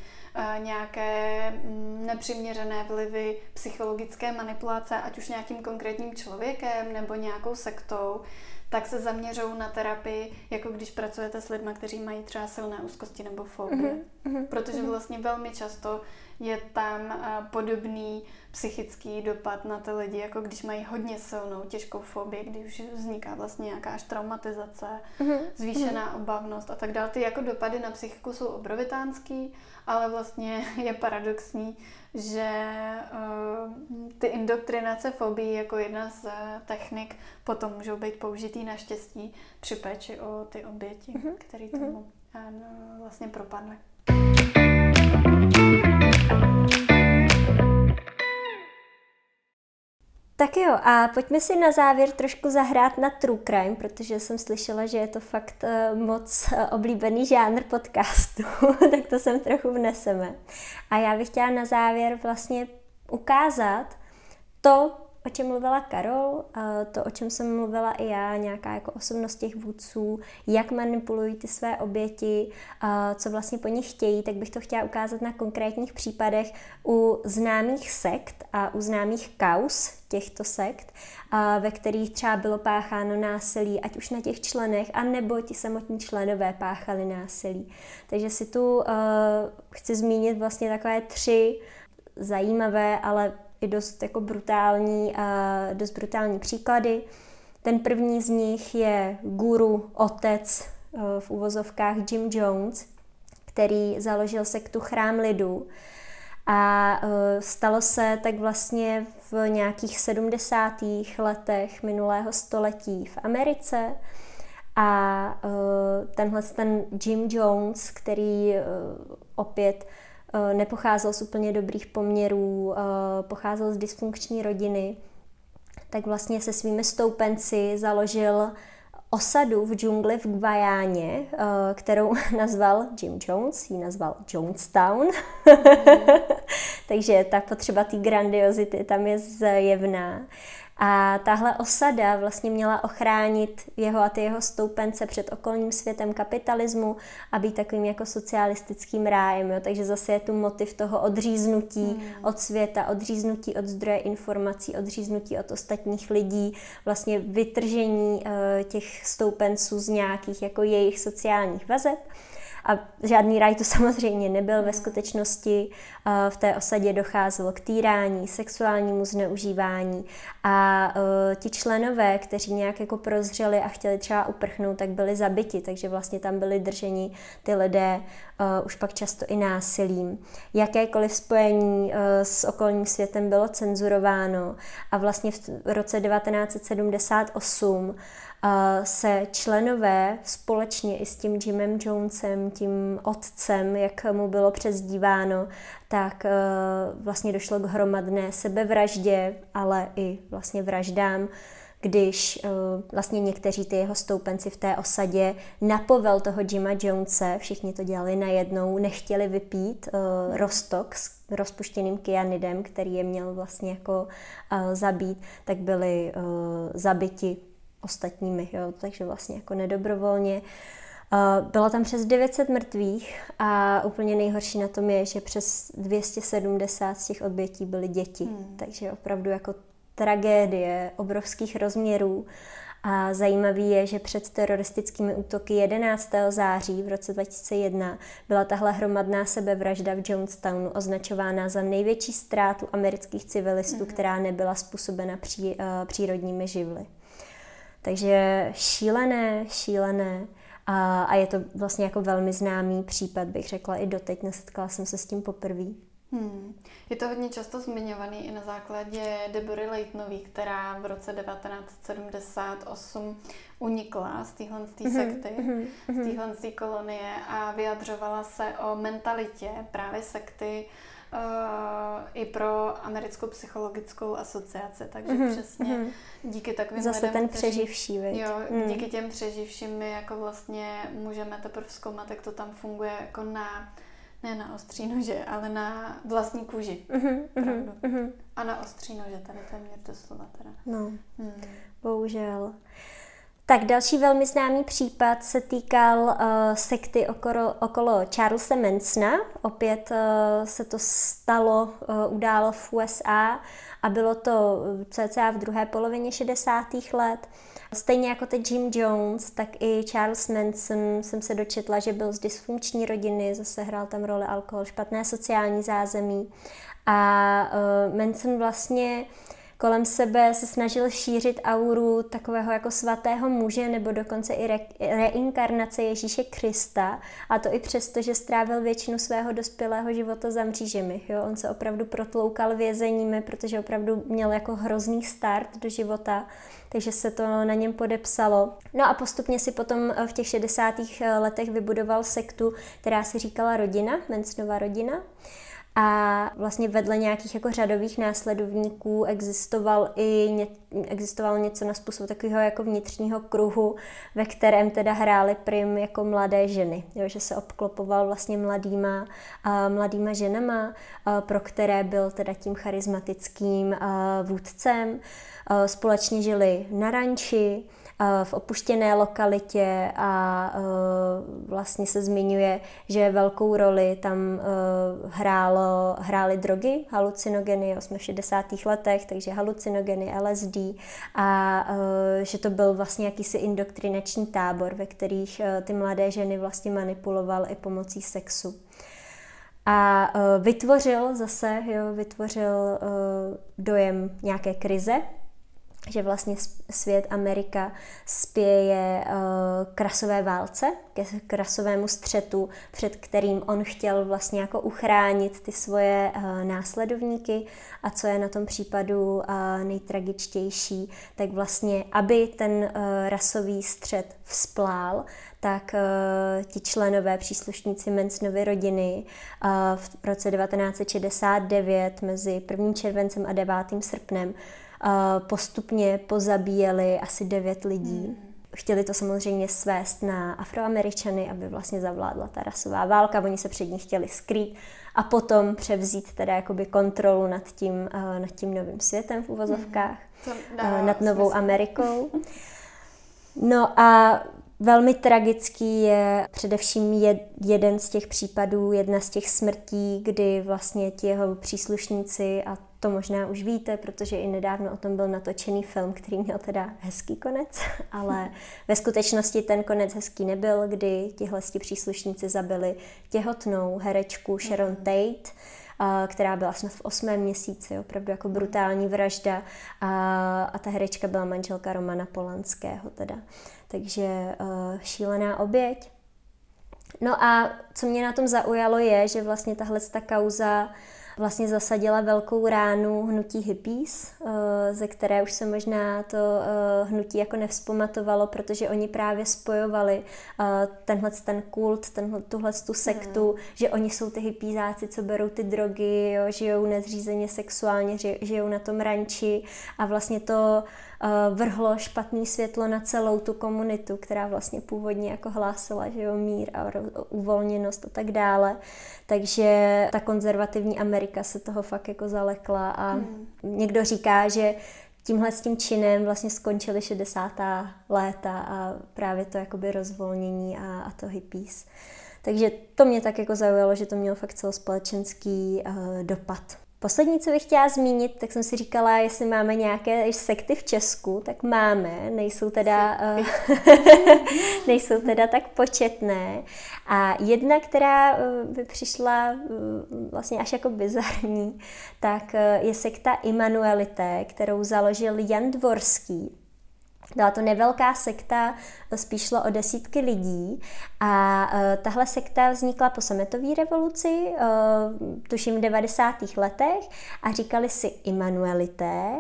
nějaké mm, nepřiměřené vlivy psychologické manipulace, ať už nějakým konkrétním člověkem nebo nějakou sektou, tak se zaměřou na terapii, jako když pracujete s lidmi, kteří mají třeba silné úzkosti nebo fobie. Mm-hmm. Protože mhm. vlastně velmi často je tam uh, podobný psychický dopad na ty lidi, jako když mají hodně silnou těžkou fobii, kdy už vzniká vlastně nějaká až traumatizace, mm-hmm. zvýšená mm-hmm. obavnost a tak dále. Ty jako dopady na psychiku jsou obrovitánský, ale vlastně je paradoxní, že uh, ty indoktrinace fobii jako jedna z uh, technik potom můžou být použitý naštěstí při péči o ty oběti, mm-hmm. které tomu uh, vlastně propadly. Tak jo, a pojďme si na závěr trošku zahrát na True Crime, protože jsem slyšela, že je to fakt uh, moc uh, oblíbený žánr podcastu, tak to sem trochu vneseme. A já bych chtěla na závěr vlastně ukázat to, o čem mluvila Karol, to, o čem jsem mluvila i já, nějaká jako osobnost těch vůdců, jak manipulují ty své oběti, co vlastně po nich chtějí, tak bych to chtěla ukázat na konkrétních případech u známých sekt a u známých kaus těchto sekt, ve kterých třeba bylo pácháno násilí, ať už na těch členech, anebo ti samotní členové páchali násilí. Takže si tu chci zmínit vlastně takové tři zajímavé, ale i dost jako brutální, uh, dost brutální příklady. Ten první z nich je guru, otec uh, v uvozovkách Jim Jones, který založil sektu Chrám lidu. A uh, stalo se tak vlastně v nějakých 70. letech minulého století v Americe. A uh, tenhle ten Jim Jones, který uh, opět nepocházel z úplně dobrých poměrů, eh, pocházel z dysfunkční rodiny, tak vlastně se svými stoupenci založil osadu v džungli v Gvajáně, eh, kterou nazval Jim Jones, ji nazval Jonestown. Takže ta potřeba té grandiozity tam je zjevná. A tahle osada vlastně měla ochránit jeho a ty jeho stoupence před okolním světem kapitalismu a být takovým jako socialistickým rájem. Jo? Takže zase je tu motiv toho odříznutí hmm. od světa, odříznutí od zdroje informací, odříznutí od ostatních lidí, vlastně vytržení uh, těch stoupenců z nějakých jako jejich sociálních vazeb. A žádný raj to samozřejmě nebyl. Ve skutečnosti eh, v té osadě docházelo k týrání, sexuálnímu zneužívání a eh, ti členové, kteří nějak jako prozřeli a chtěli třeba uprchnout, tak byli zabiti, takže vlastně tam byli drženi ty lidé uh, už pak často i násilím. Jakékoliv spojení s okolním světem bylo cenzurováno a vlastně v roce 1978 se členové společně i s tím Jimem Jonesem, tím otcem, jak mu bylo přezdíváno, tak e, vlastně došlo k hromadné sebevraždě, ale i vlastně vraždám, když e, vlastně někteří ty jeho stoupenci v té osadě na povel toho Jima Jonese, všichni to dělali najednou, nechtěli vypít uh, rostok s rozpuštěným kyanidem, který je měl vlastně jako zabít, tak byli zabiti ostatními, jo, takže vlastně jako nedobrovolně. Bylo tam přes 900 mrtvých a úplně nejhorší na tom je, že přes 270 z těch obětí byly děti, hmm. takže opravdu jako tragédie obrovských rozměrů. A zajímavý je, že před teroristickými útoky 11. září v roce 2001 byla tahle hromadná sebevražda v Jonestownu označována za největší ztrátu amerických civilistů, mm. která nebyla způsobena pří, uh, přírodními živly. Takže šílené, šílené. A, a je to vlastně jako velmi známý případ, bych řekla i doteď, nesetkala jsem se s tím poprvé. Hmm. Je to hodně často zmiňovaný i na základě Deborah Leitnový, která v roce 1978 unikla z téhle mm-hmm, sekty, mm-hmm, z téhle kolonie a vyjadřovala se o mentalitě právě sekty uh, i pro americkou psychologickou asociaci, takže mm-hmm, přesně mm-hmm. díky takovým Zase lidem, ten přeživší, kteří, Jo, mm. díky těm přeživším my jako vlastně můžeme teprve zkoumat, jak to tam funguje jako na ne na ostří nože, ale na vlastní kůži. Uh-huh, uh-huh, uh-huh. A na ostří nože, tady to je to slova teda. No, hmm. bohužel. Tak další velmi známý případ se týkal uh, sekty okolo, okolo Charlesa Mansona. Opět uh, se to stalo, uh, událo v USA a bylo to cca v druhé polovině 60. let. Stejně jako teď Jim Jones, tak i Charles Manson jsem se dočetla, že byl z dysfunkční rodiny, zase hrál tam roli alkohol, špatné sociální zázemí. A uh, Manson vlastně uh, kolem sebe se snažil šířit auru takového jako svatého muže nebo dokonce i re- reinkarnace Ježíše Krista a to i přesto, že strávil většinu svého dospělého života za mřížemi. Jo? On se opravdu protloukal vězeními, protože opravdu měl jako hrozný start do života, takže se to na něm podepsalo. No a postupně si potom v těch 60. letech vybudoval sektu, která si říkala rodina, Mensnova rodina. A vlastně vedle nějakých jako řadových následovníků existoval i ně, existovalo něco na způsob takového jako vnitřního kruhu, ve kterém teda hrály prim jako mladé ženy, jo, že se obklopoval vlastně mladýma, a mladýma ženama, a pro které byl teda tím charismatickým a vůdcem. A společně žili na ranči, v opuštěné lokalitě a e, vlastně se zmiňuje, že velkou roli tam e, hrálo, hrály drogy, halucinogeny, jsme v 60. letech, takže halucinogeny, LSD a že to byl vlastně jakýsi indoktrinační tábor, ve kterých ty mladé ženy vlastně manipuloval i pomocí sexu. A vytvořil zase, jo, vytvořil dojem nějaké krize, že vlastně svět Amerika spěje k rasové válce, k rasovému střetu, před kterým on chtěl vlastně jako uchránit ty svoje následovníky a co je na tom případu nejtragičtější, tak vlastně, aby ten rasový střet vzplál, tak ti členové, příslušníci Mansonovy rodiny v roce 1969 mezi 1. červencem a 9. srpnem postupně pozabíjeli asi devět lidí. Hmm. chtěli to samozřejmě svést na afroameričany, aby vlastně zavládla ta rasová válka, oni se před ní chtěli skrýt a potom převzít teda jakoby kontrolu nad tím, uh, nad tím novým světem v uvozovkách, mm, uh, nad novou smysl. Amerikou. No a Velmi tragický je především jeden z těch případů, jedna z těch smrtí, kdy vlastně ti jeho příslušníci, a to možná už víte, protože i nedávno o tom byl natočený film, který měl teda hezký konec, ale ve skutečnosti ten konec hezký nebyl, kdy tihle příslušníci zabili těhotnou herečku Sharon mhm. Tate, která byla snad v osmém měsíci, opravdu jako brutální vražda a, a ta herečka byla manželka Romana Polanského teda. Takže uh, šílená oběť. No a co mě na tom zaujalo je, že vlastně tahle ta kauza vlastně zasadila velkou ránu hnutí hippies, eh, ze které už se možná to eh, hnutí jako nevzpomatovalo, protože oni právě spojovali eh, tenhle ten kult, tenhle, tuhle tu sektu, mm. že oni jsou ty hippízáci, co berou ty drogy, jo, žijou nezřízeně sexuálně, žijou na tom ranči a vlastně to vrhlo špatný světlo na celou tu komunitu, která vlastně původně jako hlásila, že jo, mír a uvolněnost a tak dále. Takže ta konzervativní Amerika se toho fakt jako zalekla a hmm. někdo říká, že tímhle s tím činem vlastně skončily 60. léta a právě to jakoby rozvolnění a, a to hippies. Takže to mě tak jako zaujalo, že to mělo fakt celospolečenský uh, dopad. Poslední, co bych chtěla zmínit, tak jsem si říkala, jestli máme nějaké sekty v Česku, tak máme, nejsou teda, uh, nejsou teda tak početné. A jedna, která by přišla uh, vlastně až jako bizarní, tak je sekta Immanuelité, kterou založil Jan Dvorský byla to nevelká sekta, spíš šlo o desítky lidí a uh, tahle sekta vznikla po sametové revoluci, uh, tuším v 90. letech a říkali si Immanuelité,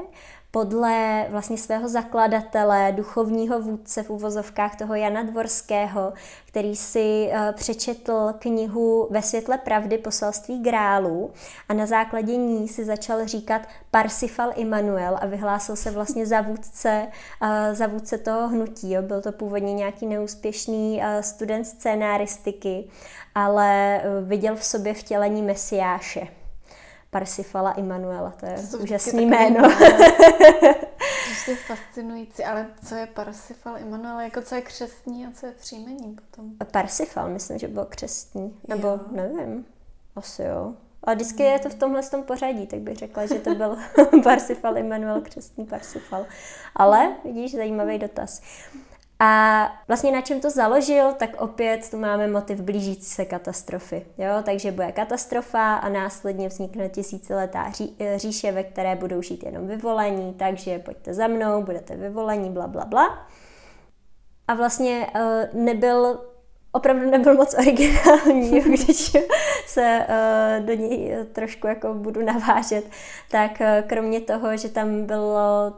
podle vlastně svého zakladatele, duchovního vůdce v uvozovkách toho Jana Dvorského, který si uh, přečetl knihu Ve světle pravdy poselství grálu a na základě ní si začal říkat Parsifal Immanuel a vyhlásil se vlastně za vůdce, uh, za vůdce toho hnutí. Byl to původně nějaký neúspěšný uh, student scénáristiky, ale viděl v sobě vtělení Mesiáše. Parsifala Immanuela, to je to úžasný jméno. To je fascinující, ale co je Parsifal Immanuel, jako co je křestní a co je příjmení potom? Parsifal, myslím, že byl křestní, nebo jo. nevím, asi jo. A vždycky je to v tomhle tom pořadí, tak bych řekla, že to byl Parsifal Immanuel, křestní Parsifal. Ale vidíš, zajímavý dotaz. A vlastně na čem to založil, tak opět tu máme motiv blížící se katastrofy. Jo? Takže bude katastrofa a následně vznikne tisíciletá ří, eh, říše, ve které budou žít jenom vyvolení, takže pojďte za mnou, budete vyvolení, bla, bla, bla. A vlastně uh, nebyl opravdu nebyl moc originální, když se uh, do něj trošku jako budu navážet, tak kromě toho, že tam bylo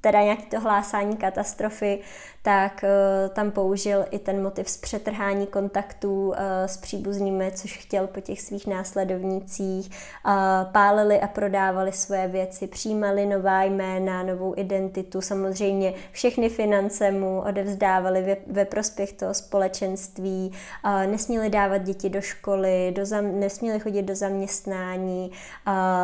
teda nějaký to hlásání katastrofy, tak uh, tam použil i ten motiv z přetrhání kontaktů uh, s příbuznými, což chtěl po těch svých následovnících. Pálili a prodávali svoje věci, přijímali nová jména, novou identitu, samozřejmě všechny finance mu odevzdávali ve, ve prospěch toho společenství, nesměli dávat děti do školy, do zam, nesměli chodit do zaměstnání,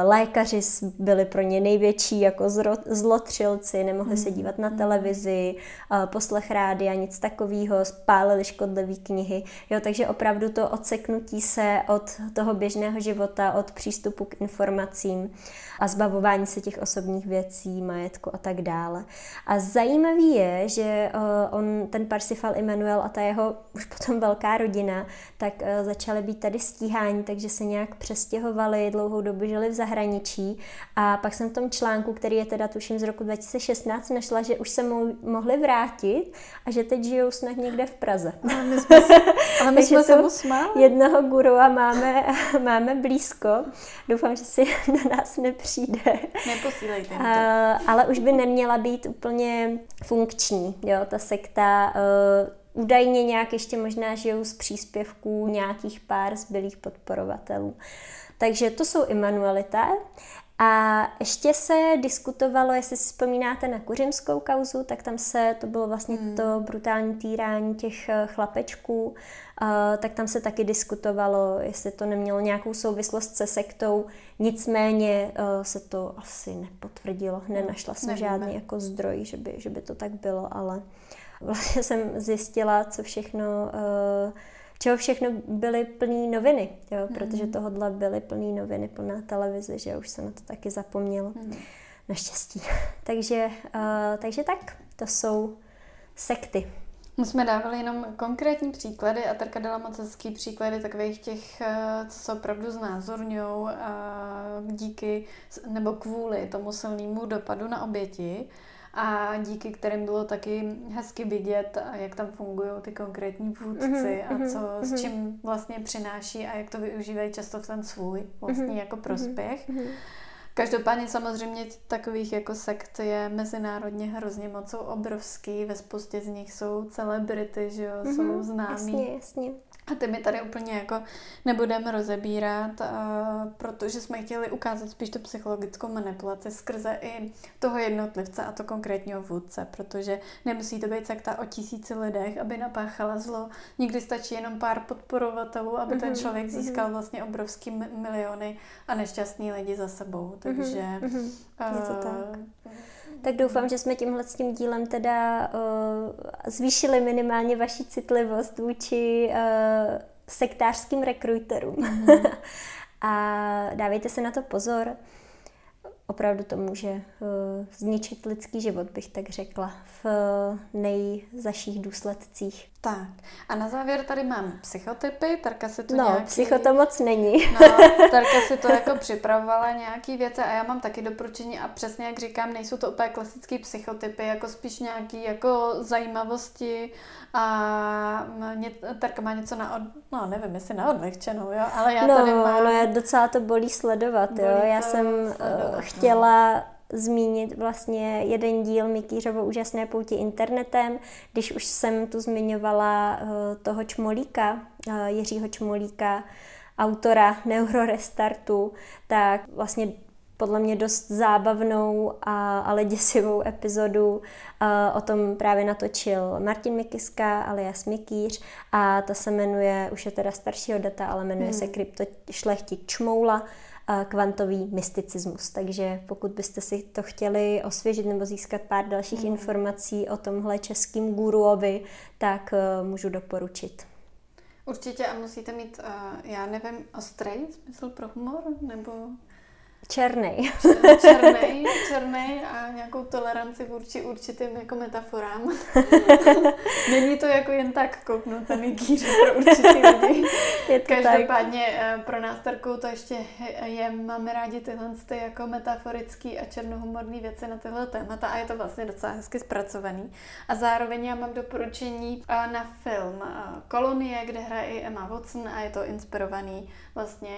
lékaři byli pro ně největší jako zlotřilci, nemohli se dívat na televizi, uh, poslech rádia, nic takového, spálili škodlivé knihy. Jo, takže opravdu to odseknutí se od toho běžného života, od přístupu k informacím a zbavování se těch osobních věcí, majetku a tak dále. A zajímavý je, že on, ten Parsifal Immanuel a ta jeho už potom velká rodina, tak uh, začaly být tady stíhání, takže se nějak přestěhovali, dlouhou dobu žili v zahraničí a pak jsem v tom článku, který je teda tuším z roku 2016, našla, že už se mo- mohli vrátit a že teď žijou snad někde v Praze. Ale my jsme, ale my jsme se mu smáli. Jednoho gurua máme, máme blízko. Doufám, že si na nás nepřijde přijde. Neposílejte uh, Ale už by neměla být úplně funkční, jo, ta sekta. Uh, údajně nějak ještě možná žijou z příspěvků nějakých pár zbylých podporovatelů. Takže to jsou Immanuelité. A ještě se diskutovalo, jestli si vzpomínáte na kuřimskou kauzu, tak tam se, to bylo vlastně hmm. to brutální týrání těch eh, chlapečků, uh, tak tam se taky diskutovalo, jestli to nemělo nějakou souvislost se sektou. Nicméně uh, se to asi nepotvrdilo, nenašla jsem Nevíme. žádný jako zdroj, že by, že by to tak bylo, ale vlastně jsem zjistila, co všechno uh, čeho všechno byly plný noviny, jo, mm. protože tohodle byly plný noviny, plná televize, že už se na to taky zapomnělo. Mm. Naštěstí. takže, uh, takže tak, to jsou sekty. My jsme dávali jenom konkrétní příklady a Terka dala moc hezký příklady takových těch, eh, co se opravdu znázorňují díky nebo kvůli tomu silnému dopadu na oběti a díky kterým bylo taky hezky vidět, jak tam fungují ty konkrétní vůdci mm-hmm, a mhm, co, mm-hmm. s čím vlastně přináší a jak to využívají často v ten svůj vlastně mm-hmm, jako prospěch. Mm-hmm. Každopádně samozřejmě takových jako sekt je mezinárodně hrozně moc, jsou obrovský, ve spoustě z nich jsou celebrity, že jo, mm-hmm, jsou známí. Jasně, jasně. A ty my tady úplně jako nebudeme rozebírat, protože jsme chtěli ukázat spíš tu psychologickou manipulaci skrze i toho jednotlivce a to konkrétního vůdce, protože nemusí to být sekta o tisíci lidech, aby napáchala zlo. Někdy stačí jenom pár podporovatelů, aby mm-hmm, ten mhm, člověk mhm. získal vlastně obrovský miliony a nešťastný lidi za sebou. Takže... Mm-hmm, je to tak. Tak doufám, že jsme tímhle s tím dílem teda uh, zvýšili minimálně vaši citlivost vůči uh, sektářským rekruterům. Mm. a dávejte se na to pozor opravdu to může uh, zničit lidský život, bych tak řekla, v uh, nejzaších důsledcích. Tak. A na závěr tady mám psychotypy. Tarka si to no, nějaký... psycho to moc není. No, Tarka si to jako připravovala nějaký věci a já mám taky doporučení a přesně jak říkám, nejsou to úplně klasické psychotypy, jako spíš nějaký jako zajímavosti a ně, Tarka má něco na, od, no nevím, jestli na odlehčenou, jo, ale já no, tady mám... No, docela to bolí sledovat, bolí jo, já jsem sledovat, uh, chtěla no zmínit vlastně jeden díl Mikýřovo úžasné pouti internetem, když už jsem tu zmiňovala uh, toho Čmolíka, uh, Jiřího Čmolíka, autora Neurorestartu, tak vlastně podle mě dost zábavnou a, ale děsivou epizodu uh, o tom právě natočil Martin Mikiska alias Mikýř a ta se jmenuje, už je teda staršího data, ale jmenuje hmm. se Kryptošlechtik Čmoula kvantový mysticismus. Takže pokud byste si to chtěli osvěžit nebo získat pár dalších mm. informací o tomhle českým guruovi, tak uh, můžu doporučit. Určitě a musíte mít, uh, já nevím, ostrý smysl pro humor, nebo Černý. Černý, černý a nějakou toleranci vůči určitým jako metaforám. Není to jako jen tak kouknout ten kýře pro určitý lidi. Je to Každopádně tak. Eh, pro nás Tarkou to ještě je, máme rádi tyhle ty jako metaforický a černohumorný věci na tyhle témata a je to vlastně docela hezky zpracovaný. A zároveň já mám doporučení eh, na film eh, Kolonie, kde hraje i Emma Watson a je to inspirovaný vlastně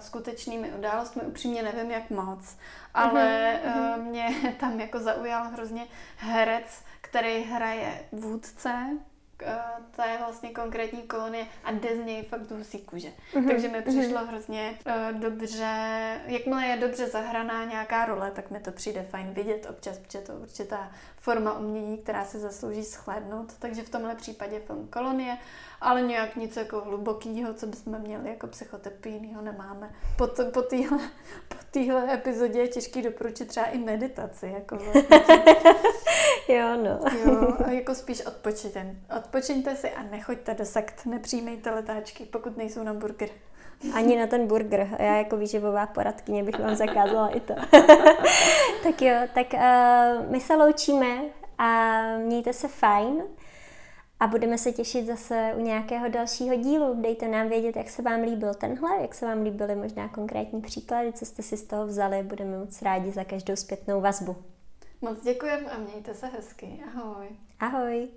skutečnými událostmi. Upřímně nevím, jak moc, ale mm-hmm. mě tam jako zaujal hrozně herec, který hraje vůdce eh, to je vlastně konkrétní kolonie a jde z něj fakt husí kůže. Mm-hmm. Takže mi přišlo mm-hmm. hrozně uh, dobře, jakmile je dobře zahraná nějaká role, tak mi to přijde fajn vidět občas, protože to určitá forma umění, která se zaslouží schlédnout. Takže v tomhle případě film Kolonie ale nějak nic jako hlubokýho, co bychom měli jako psychoterapii jinýho nemáme. Po, to, po téhle po téhle epizodě je těžký doporučit třeba i meditaci. Jako vlastně. jo, no. jo, a jako spíš odpočiňte. Odpočiňte si a nechoďte do sekt, nepřijímejte letáčky, pokud nejsou na burger. Ani na ten burger. Já jako výživová poradkyně bych vám zakázala i to. tak jo, tak uh, my se loučíme a mějte se fajn a budeme se těšit zase u nějakého dalšího dílu. Dejte nám vědět, jak se vám líbil tenhle, jak se vám líbily možná konkrétní příklady, co jste si z toho vzali. Budeme moc rádi za každou zpětnou vazbu. Moc děkujeme a mějte se hezky. Ahoj. Ahoj.